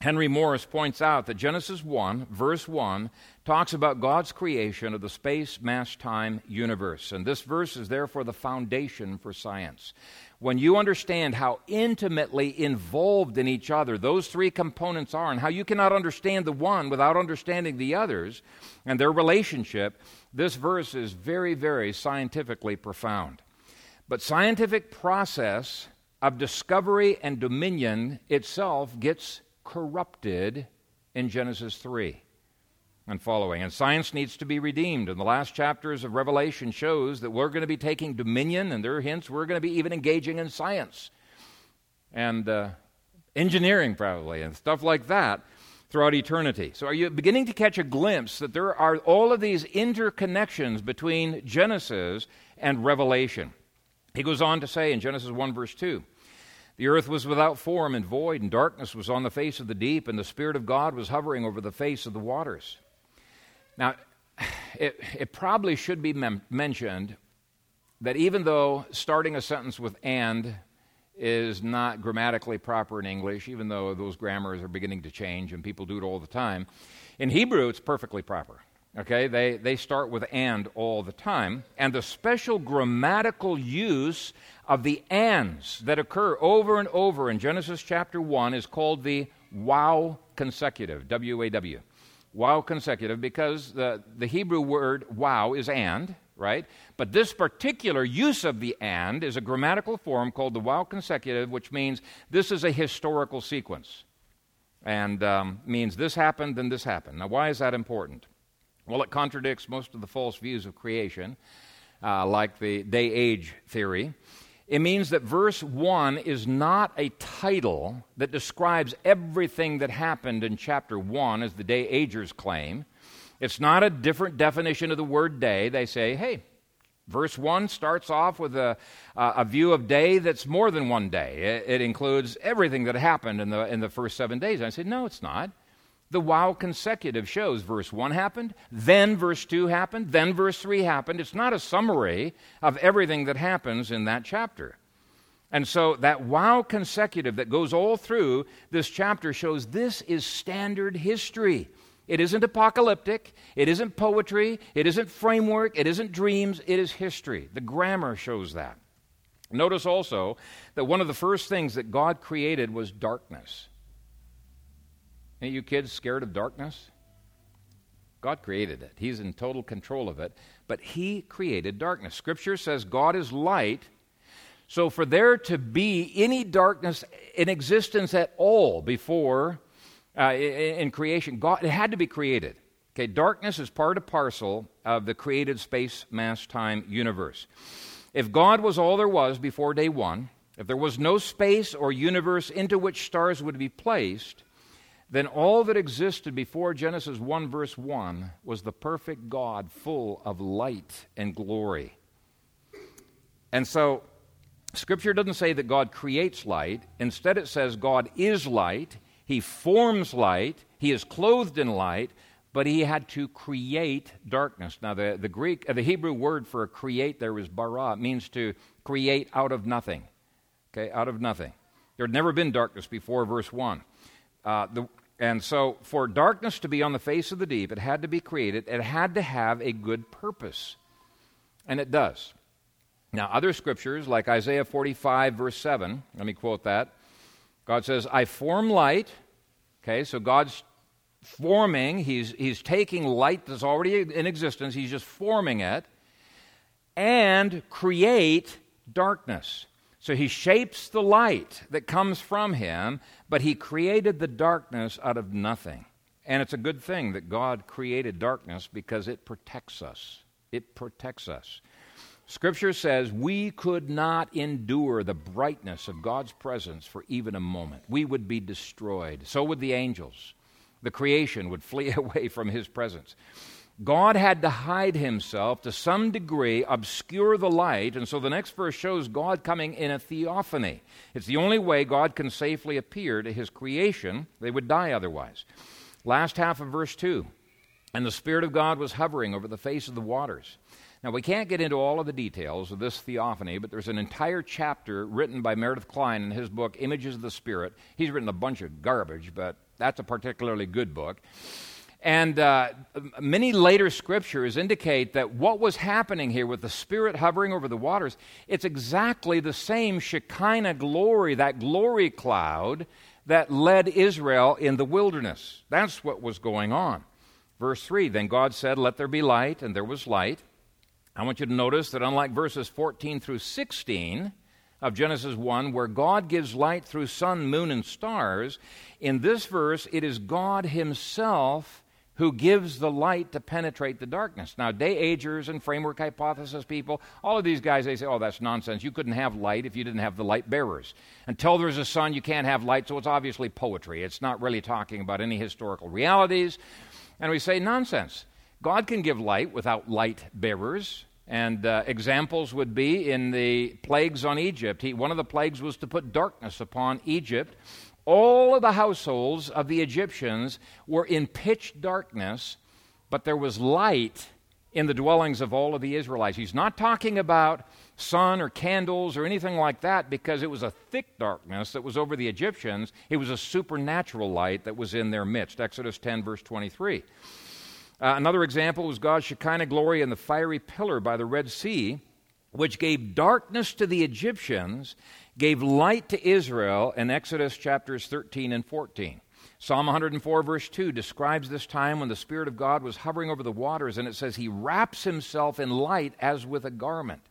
Henry Morris points out that Genesis 1, verse 1, talks about God's creation of the space, mass, time universe. And this verse is therefore the foundation for science. When you understand how intimately involved in each other those three components are, and how you cannot understand the one without understanding the others and their relationship, this verse is very, very scientifically profound. But scientific process of discovery and dominion itself gets corrupted in Genesis 3 and following. And science needs to be redeemed. And the last chapters of Revelation shows that we're going to be taking dominion, and there are hints we're going to be even engaging in science and uh, engineering, probably, and stuff like that throughout eternity. So, are you beginning to catch a glimpse that there are all of these interconnections between Genesis and Revelation? He goes on to say in Genesis 1, verse 2 the earth was without form and void, and darkness was on the face of the deep, and the Spirit of God was hovering over the face of the waters. Now, it, it probably should be mem- mentioned that even though starting a sentence with and is not grammatically proper in English, even though those grammars are beginning to change and people do it all the time, in Hebrew it's perfectly proper. Okay, they, they start with and all the time. And the special grammatical use of the ands that occur over and over in Genesis chapter 1 is called the waw consecutive, W A W. Waw consecutive, because the, the Hebrew word waw is and, right? But this particular use of the and is a grammatical form called the waw consecutive, which means this is a historical sequence. And um, means this happened, then this happened. Now, why is that important? Well, it contradicts most of the false views of creation, uh, like the day age theory. It means that verse 1 is not a title that describes everything that happened in chapter 1, as the day agers claim. It's not a different definition of the word day. They say, hey, verse 1 starts off with a, a view of day that's more than one day. It, it includes everything that happened in the, in the first seven days. I said, no, it's not. The waw consecutive shows verse 1 happened, then verse 2 happened, then verse 3 happened. It's not a summary of everything that happens in that chapter. And so that waw consecutive that goes all through this chapter shows this is standard history. It isn't apocalyptic, it isn't poetry, it isn't framework, it isn't dreams, it is history. The grammar shows that. Notice also that one of the first things that God created was darkness. Ain't you kids scared of darkness? God created it. He's in total control of it. But He created darkness. Scripture says God is light. So, for there to be any darkness in existence at all before uh, in creation, God, it had to be created. Okay, darkness is part and parcel of the created space, mass, time universe. If God was all there was before day one, if there was no space or universe into which stars would be placed, then all that existed before Genesis 1, verse 1, was the perfect God full of light and glory. And so, Scripture doesn't say that God creates light. Instead, it says God is light. He forms light. He is clothed in light, but he had to create darkness. Now, the, the Greek, uh, the Hebrew word for create there is bara. It means to create out of nothing. Okay, out of nothing. There had never been darkness before verse 1. Uh, the, and so, for darkness to be on the face of the deep, it had to be created. It had to have a good purpose. And it does. Now, other scriptures, like Isaiah 45, verse 7, let me quote that. God says, I form light. Okay, so God's forming, he's, he's taking light that's already in existence, he's just forming it, and create darkness. So he shapes the light that comes from him, but he created the darkness out of nothing. And it's a good thing that God created darkness because it protects us. It protects us. Scripture says we could not endure the brightness of God's presence for even a moment. We would be destroyed. So would the angels. The creation would flee away from his presence. God had to hide himself to some degree, obscure the light, and so the next verse shows God coming in a theophany. It's the only way God can safely appear to his creation. They would die otherwise. Last half of verse 2 And the Spirit of God was hovering over the face of the waters. Now, we can't get into all of the details of this theophany, but there's an entire chapter written by Meredith Kline in his book, Images of the Spirit. He's written a bunch of garbage, but that's a particularly good book. And uh, many later scriptures indicate that what was happening here with the Spirit hovering over the waters, it's exactly the same Shekinah glory, that glory cloud that led Israel in the wilderness. That's what was going on. Verse 3 Then God said, Let there be light, and there was light. I want you to notice that unlike verses 14 through 16, of Genesis 1, where God gives light through sun, moon, and stars, in this verse, it is God Himself who gives the light to penetrate the darkness. Now, day agers and framework hypothesis people, all of these guys, they say, oh, that's nonsense. You couldn't have light if you didn't have the light bearers. Until there's a sun, you can't have light, so it's obviously poetry. It's not really talking about any historical realities. And we say, nonsense. God can give light without light bearers. And uh, examples would be in the plagues on Egypt. He, one of the plagues was to put darkness upon Egypt all of the households of the Egyptians were in pitch darkness, but there was light in the dwellings of all of the Israelites. He's not talking about sun or candles or anything like that because it was a thick darkness that was over the Egyptians. It was a supernatural light that was in their midst. Exodus 10, verse 23. Uh, another example was God's Shekinah glory in the fiery pillar by the Red Sea, which gave darkness to the Egyptians gave light to Israel in Exodus chapters 13 and 14. Psalm 104, verse 2, describes this time when the Spirit of God was hovering over the waters, and it says, He wraps Himself in light as with a garment.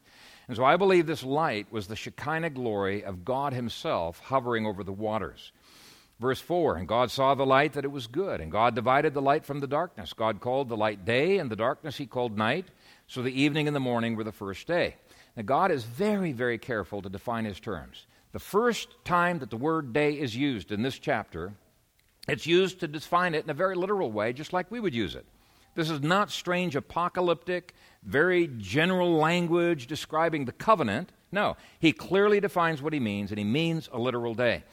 And so I believe this light was the Shekinah glory of God Himself hovering over the waters. Verse 4 And God saw the light that it was good, and God divided the light from the darkness. God called the light day, and the darkness He called night. So the evening and the morning were the first day. Now, God is very, very careful to define his terms. The first time that the word day is used in this chapter, it's used to define it in a very literal way, just like we would use it. This is not strange apocalyptic, very general language describing the covenant. No, he clearly defines what he means, and he means a literal day.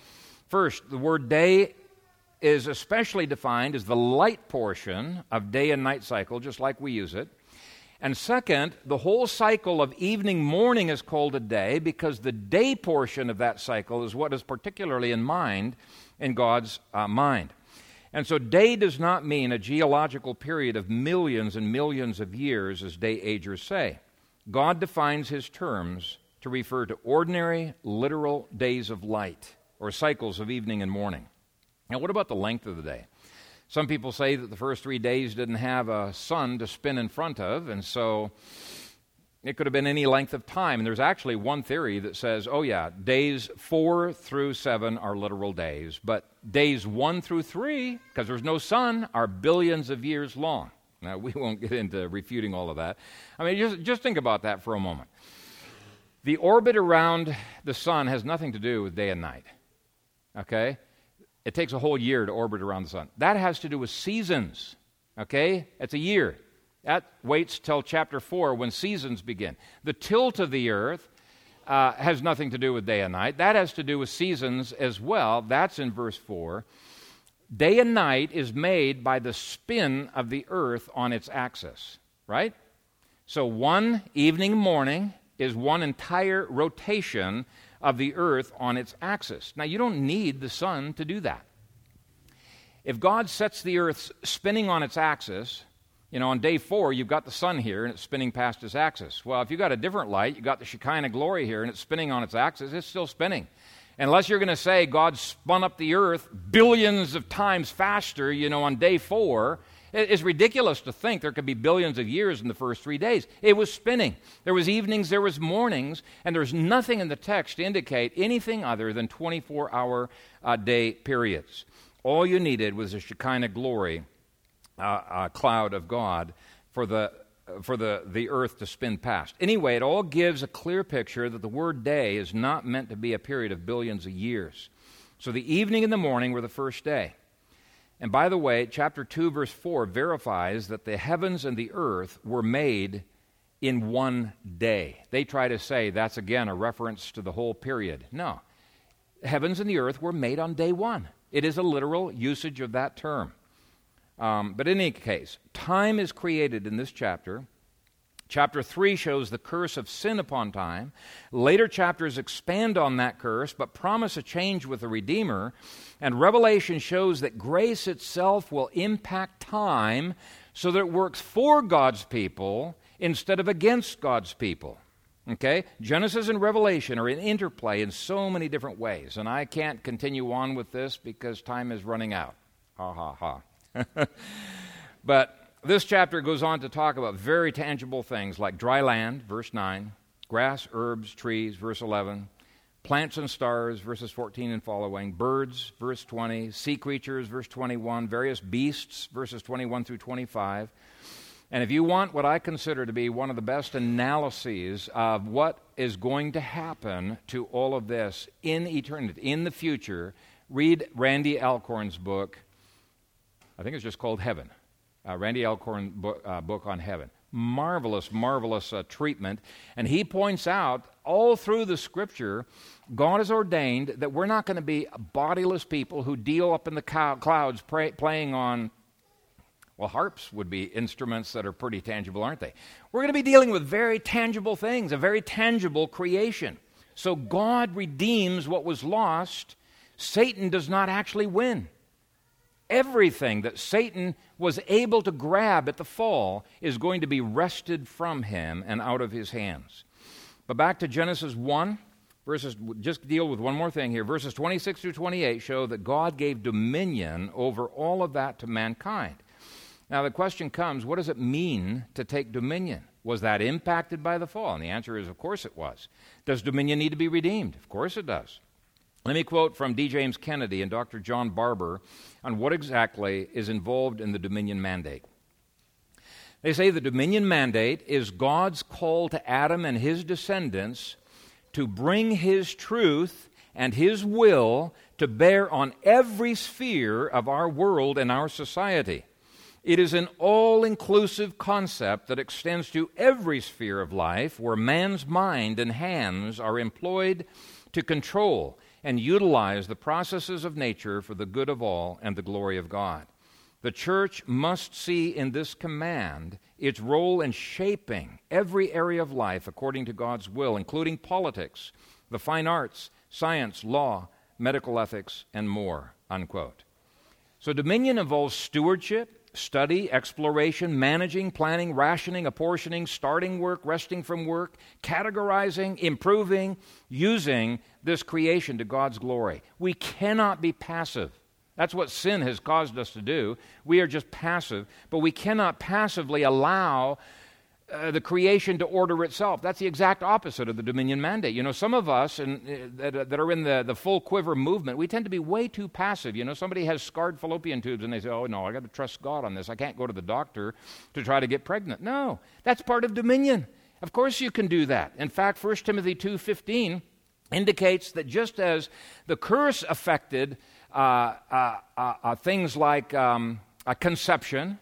First, the word day is especially defined as the light portion of day and night cycle, just like we use it. And second, the whole cycle of evening morning is called a day because the day portion of that cycle is what is particularly in mind in God's uh, mind. And so, day does not mean a geological period of millions and millions of years, as day agers say. God defines his terms to refer to ordinary, literal days of light or cycles of evening and morning. Now, what about the length of the day? Some people say that the first three days didn't have a sun to spin in front of, and so it could have been any length of time. And there's actually one theory that says, oh, yeah, days four through seven are literal days, but days one through three, because there's no sun, are billions of years long. Now, we won't get into refuting all of that. I mean, just, just think about that for a moment. The orbit around the sun has nothing to do with day and night. Okay? It takes a whole year to orbit around the sun. That has to do with seasons. Okay? It's a year. That waits till chapter 4 when seasons begin. The tilt of the earth uh, has nothing to do with day and night. That has to do with seasons as well. That's in verse 4. Day and night is made by the spin of the earth on its axis, right? So one evening morning is one entire rotation of the earth on its axis. Now, you don't need the sun to do that. If God sets the earth spinning on its axis, you know, on day four, you've got the sun here and it's spinning past its axis. Well, if you've got a different light, you've got the Shekinah glory here and it's spinning on its axis, it's still spinning. Unless you're going to say God spun up the earth billions of times faster, you know, on day four, it's ridiculous to think there could be billions of years in the first three days. It was spinning. There was evenings, there was mornings, and there's nothing in the text to indicate anything other than 24-hour uh, day periods. All you needed was a Shekinah glory uh, cloud of God for the for the, the earth to spin past. Anyway, it all gives a clear picture that the word day is not meant to be a period of billions of years. So the evening and the morning were the first day. And by the way, chapter 2, verse 4 verifies that the heavens and the earth were made in one day. They try to say that's again a reference to the whole period. No. Heavens and the earth were made on day one. It is a literal usage of that term. Um, but in any case, time is created in this chapter. Chapter 3 shows the curse of sin upon time. Later chapters expand on that curse, but promise a change with the Redeemer. And Revelation shows that grace itself will impact time so that it works for God's people instead of against God's people. Okay? Genesis and Revelation are in interplay in so many different ways. And I can't continue on with this because time is running out. Ha ha ha. but this chapter goes on to talk about very tangible things like dry land, verse 9, grass, herbs, trees, verse 11, plants and stars, verses 14 and following, birds, verse 20, sea creatures, verse 21, various beasts, verses 21 through 25. And if you want what I consider to be one of the best analyses of what is going to happen to all of this in eternity, in the future, read Randy Alcorn's book. I think it's just called Heaven uh, Randy Alcorn book, uh, book on heaven. Marvelous, marvelous uh, treatment. And he points out all through the scripture, God has ordained that we're not going to be bodiless people who deal up in the clouds pray, playing on, well, harps would be instruments that are pretty tangible, aren't they? We're going to be dealing with very tangible things, a very tangible creation. So God redeems what was lost. Satan does not actually win. Everything that Satan was able to grab at the fall is going to be wrested from him and out of his hands. But back to Genesis 1, verses, just deal with one more thing here. Verses 26 through 28 show that God gave dominion over all of that to mankind. Now, the question comes what does it mean to take dominion? Was that impacted by the fall? And the answer is, of course it was. Does dominion need to be redeemed? Of course it does. Let me quote from D. James Kennedy and Dr. John Barber on what exactly is involved in the Dominion Mandate. They say the Dominion Mandate is God's call to Adam and his descendants to bring his truth and his will to bear on every sphere of our world and our society. It is an all inclusive concept that extends to every sphere of life where man's mind and hands are employed to control and utilize the processes of nature for the good of all and the glory of God. The church must see in this command its role in shaping every area of life according to God's will, including politics, the fine arts, science, law, medical ethics, and more. Unquote. So, dominion involves stewardship, study, exploration, managing, planning, rationing, apportioning, starting work, resting from work, categorizing, improving, using this creation to God's glory. We cannot be passive. That's what sin has caused us to do. We are just passive, but we cannot passively allow uh, the creation to order itself. That's the exact opposite of the dominion mandate. You know, some of us in, uh, that, that, are in the, the full quiver movement, we tend to be way too passive. You know, somebody has scarred fallopian tubes and they say, oh, no, I got to trust God on this. I can't go to the doctor to try to get pregnant. No, that's part of dominion. Of course you can do that. In fact, 1 Timothy 2.15 indicates that just as the curse affected uh, uh, uh things like um, conception,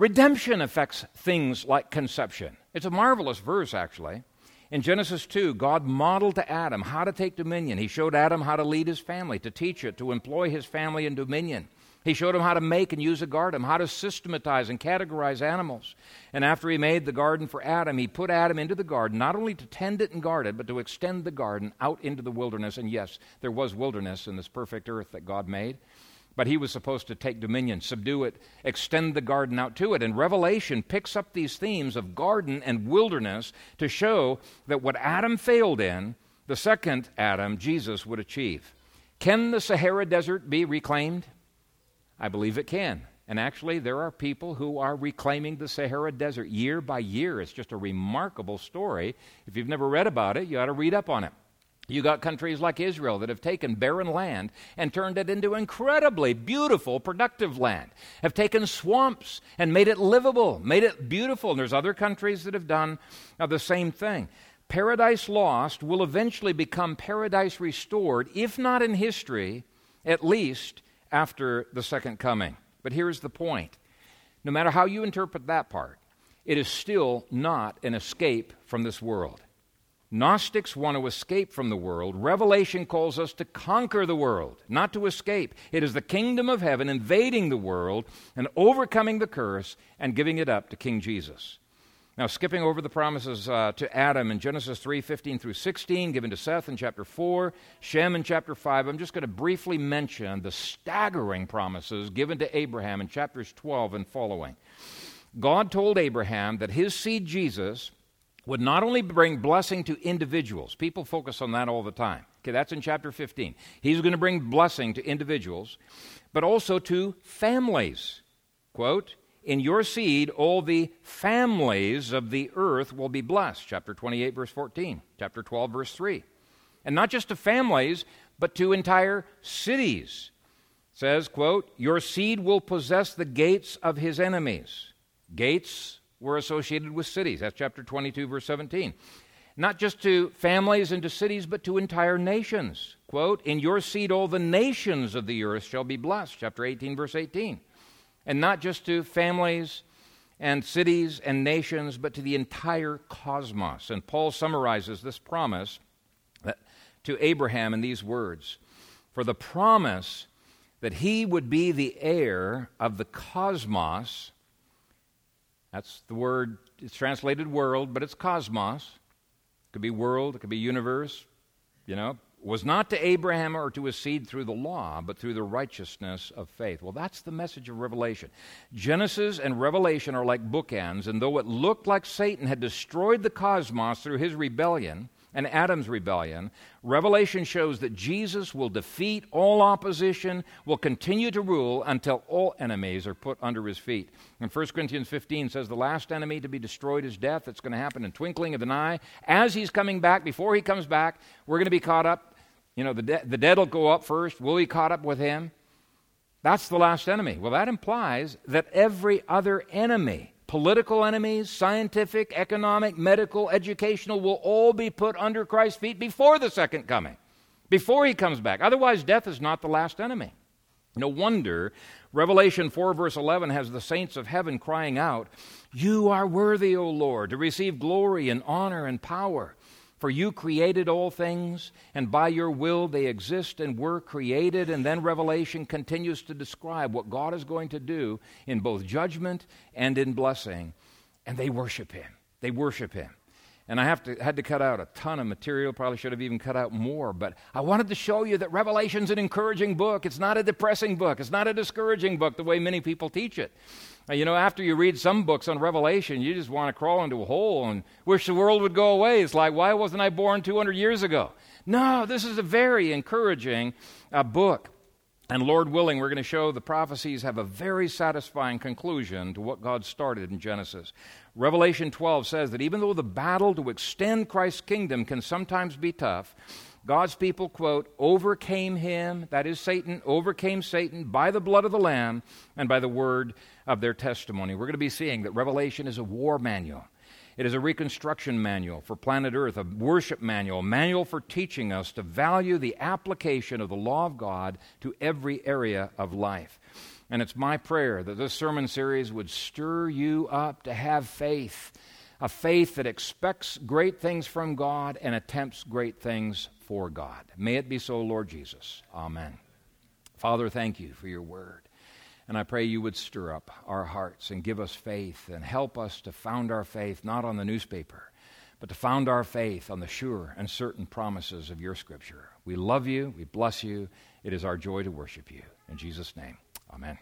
Redemption affects things like conception. It's a marvelous verse, actually. In Genesis 2, God modeled to Adam how to take dominion. He showed Adam how to lead his family, to teach it, to employ his family in dominion. He showed him how to make and use a garden, how to systematize and categorize animals. And after he made the garden for Adam, he put Adam into the garden, not only to tend it and guard it, but to extend the garden out into the wilderness. And yes, there was wilderness in this perfect earth that God made but he was supposed to take dominion, subdue it, extend the garden out to it. And Revelation picks up these themes of garden and wilderness to show that what Adam failed in, the second Adam, Jesus, would achieve. Can the Sahara Desert be reclaimed? I believe it can. And actually, there are people who are reclaiming the Sahara Desert year by year. It's just a remarkable story. If you've never read about it, you ought to read up on it. You got countries like Israel that have taken barren land and turned it into incredibly beautiful, productive land, have taken swamps and made it livable, made it beautiful. And there's other countries that have done uh, the same thing. Paradise lost will eventually become paradise restored, if not in history, at least after the second coming. But here's the point no matter how you interpret that part, it is still not an escape from this world. Gnostics want to escape from the world. Revelation calls us to conquer the world, not to escape. It is the kingdom of heaven invading the world and overcoming the curse and giving it up to King Jesus. Now, skipping over the promises uh, to Adam in Genesis 3 15 through 16, given to Seth in chapter 4, Shem in chapter 5, I'm just going to briefly mention the staggering promises given to Abraham in chapters 12 and following. God told Abraham that his seed, Jesus, would not only bring blessing to individuals, people focus on that all the time. Okay, that's in chapter 15. He's going to bring blessing to individuals, but also to families. Quote, in your seed, all the families of the earth will be blessed. Chapter 28, verse 14. Chapter 12, verse 3. And not just to families, but to entire cities. It says, quote, Your seed will possess the gates of his enemies. Gates were associated with cities. That's chapter 22, verse 17. Not just to families and to cities, but to entire nations. Quote, In your seed all the nations of the earth shall be blessed. Chapter 18, verse 18. And not just to families and cities and nations, but to the entire cosmos. And Paul summarizes this promise uh, to Abraham in these words For the promise that he would be the heir of the cosmos that's the word, it's translated world, but it's cosmos. It could be world, it could be universe, you know. Was not to Abraham or to his seed through the law, but through the righteousness of faith. Well, that's the message of Revelation. Genesis and Revelation are like bookends, and though it looked like Satan had destroyed the cosmos through his rebellion, and Adam's rebellion, Revelation shows that Jesus will defeat all opposition, will continue to rule until all enemies are put under his feet. And 1 Corinthians 15 says the last enemy to be destroyed is death. It's going to happen in twinkling of an eye. As he's coming back, before he comes back, we're going to be caught up. You know, the, de- the dead will go up first. We'll be caught up with him. That's the last enemy. Well, that implies that every other enemy political enemies, scientific, economic, medical, educational will all be put under Christ's feet before the second coming, before he comes back. Otherwise, death is not the last enemy. No wonder Revelation 4, verse 11 has the saints of heaven crying out, You are worthy, O Lord, to receive glory and honor and power. For you created all things, and by your will they exist and were created. And then Revelation continues to describe what God is going to do in both judgment and in blessing. And they worship Him. They worship Him. And I have to, had to cut out a ton of material, probably should have even cut out more, but I wanted to show you that Revelation's an encouraging book. It's not a depressing book. It's not a discouraging book the way many people teach it. You know, after you read some books on Revelation, you just want to crawl into a hole and wish the world would go away. It's like, why wasn't I born 200 years ago? No, this is a very encouraging uh, book. And Lord willing, we're going to show the prophecies have a very satisfying conclusion to what God started in Genesis. Revelation 12 says that even though the battle to extend Christ's kingdom can sometimes be tough, God's people, quote, overcame him, that is Satan, overcame Satan by the blood of the Lamb and by the word of their testimony. We're going to be seeing that Revelation is a war manual. It is a reconstruction manual for planet Earth, a worship manual, a manual for teaching us to value the application of the law of God to every area of life. And it's my prayer that this sermon series would stir you up to have faith, a faith that expects great things from God and attempts great things for God. May it be so, Lord Jesus. Amen. Father, thank you for your word. And I pray you would stir up our hearts and give us faith and help us to found our faith not on the newspaper, but to found our faith on the sure and certain promises of your scripture. We love you. We bless you. It is our joy to worship you. In Jesus' name, amen.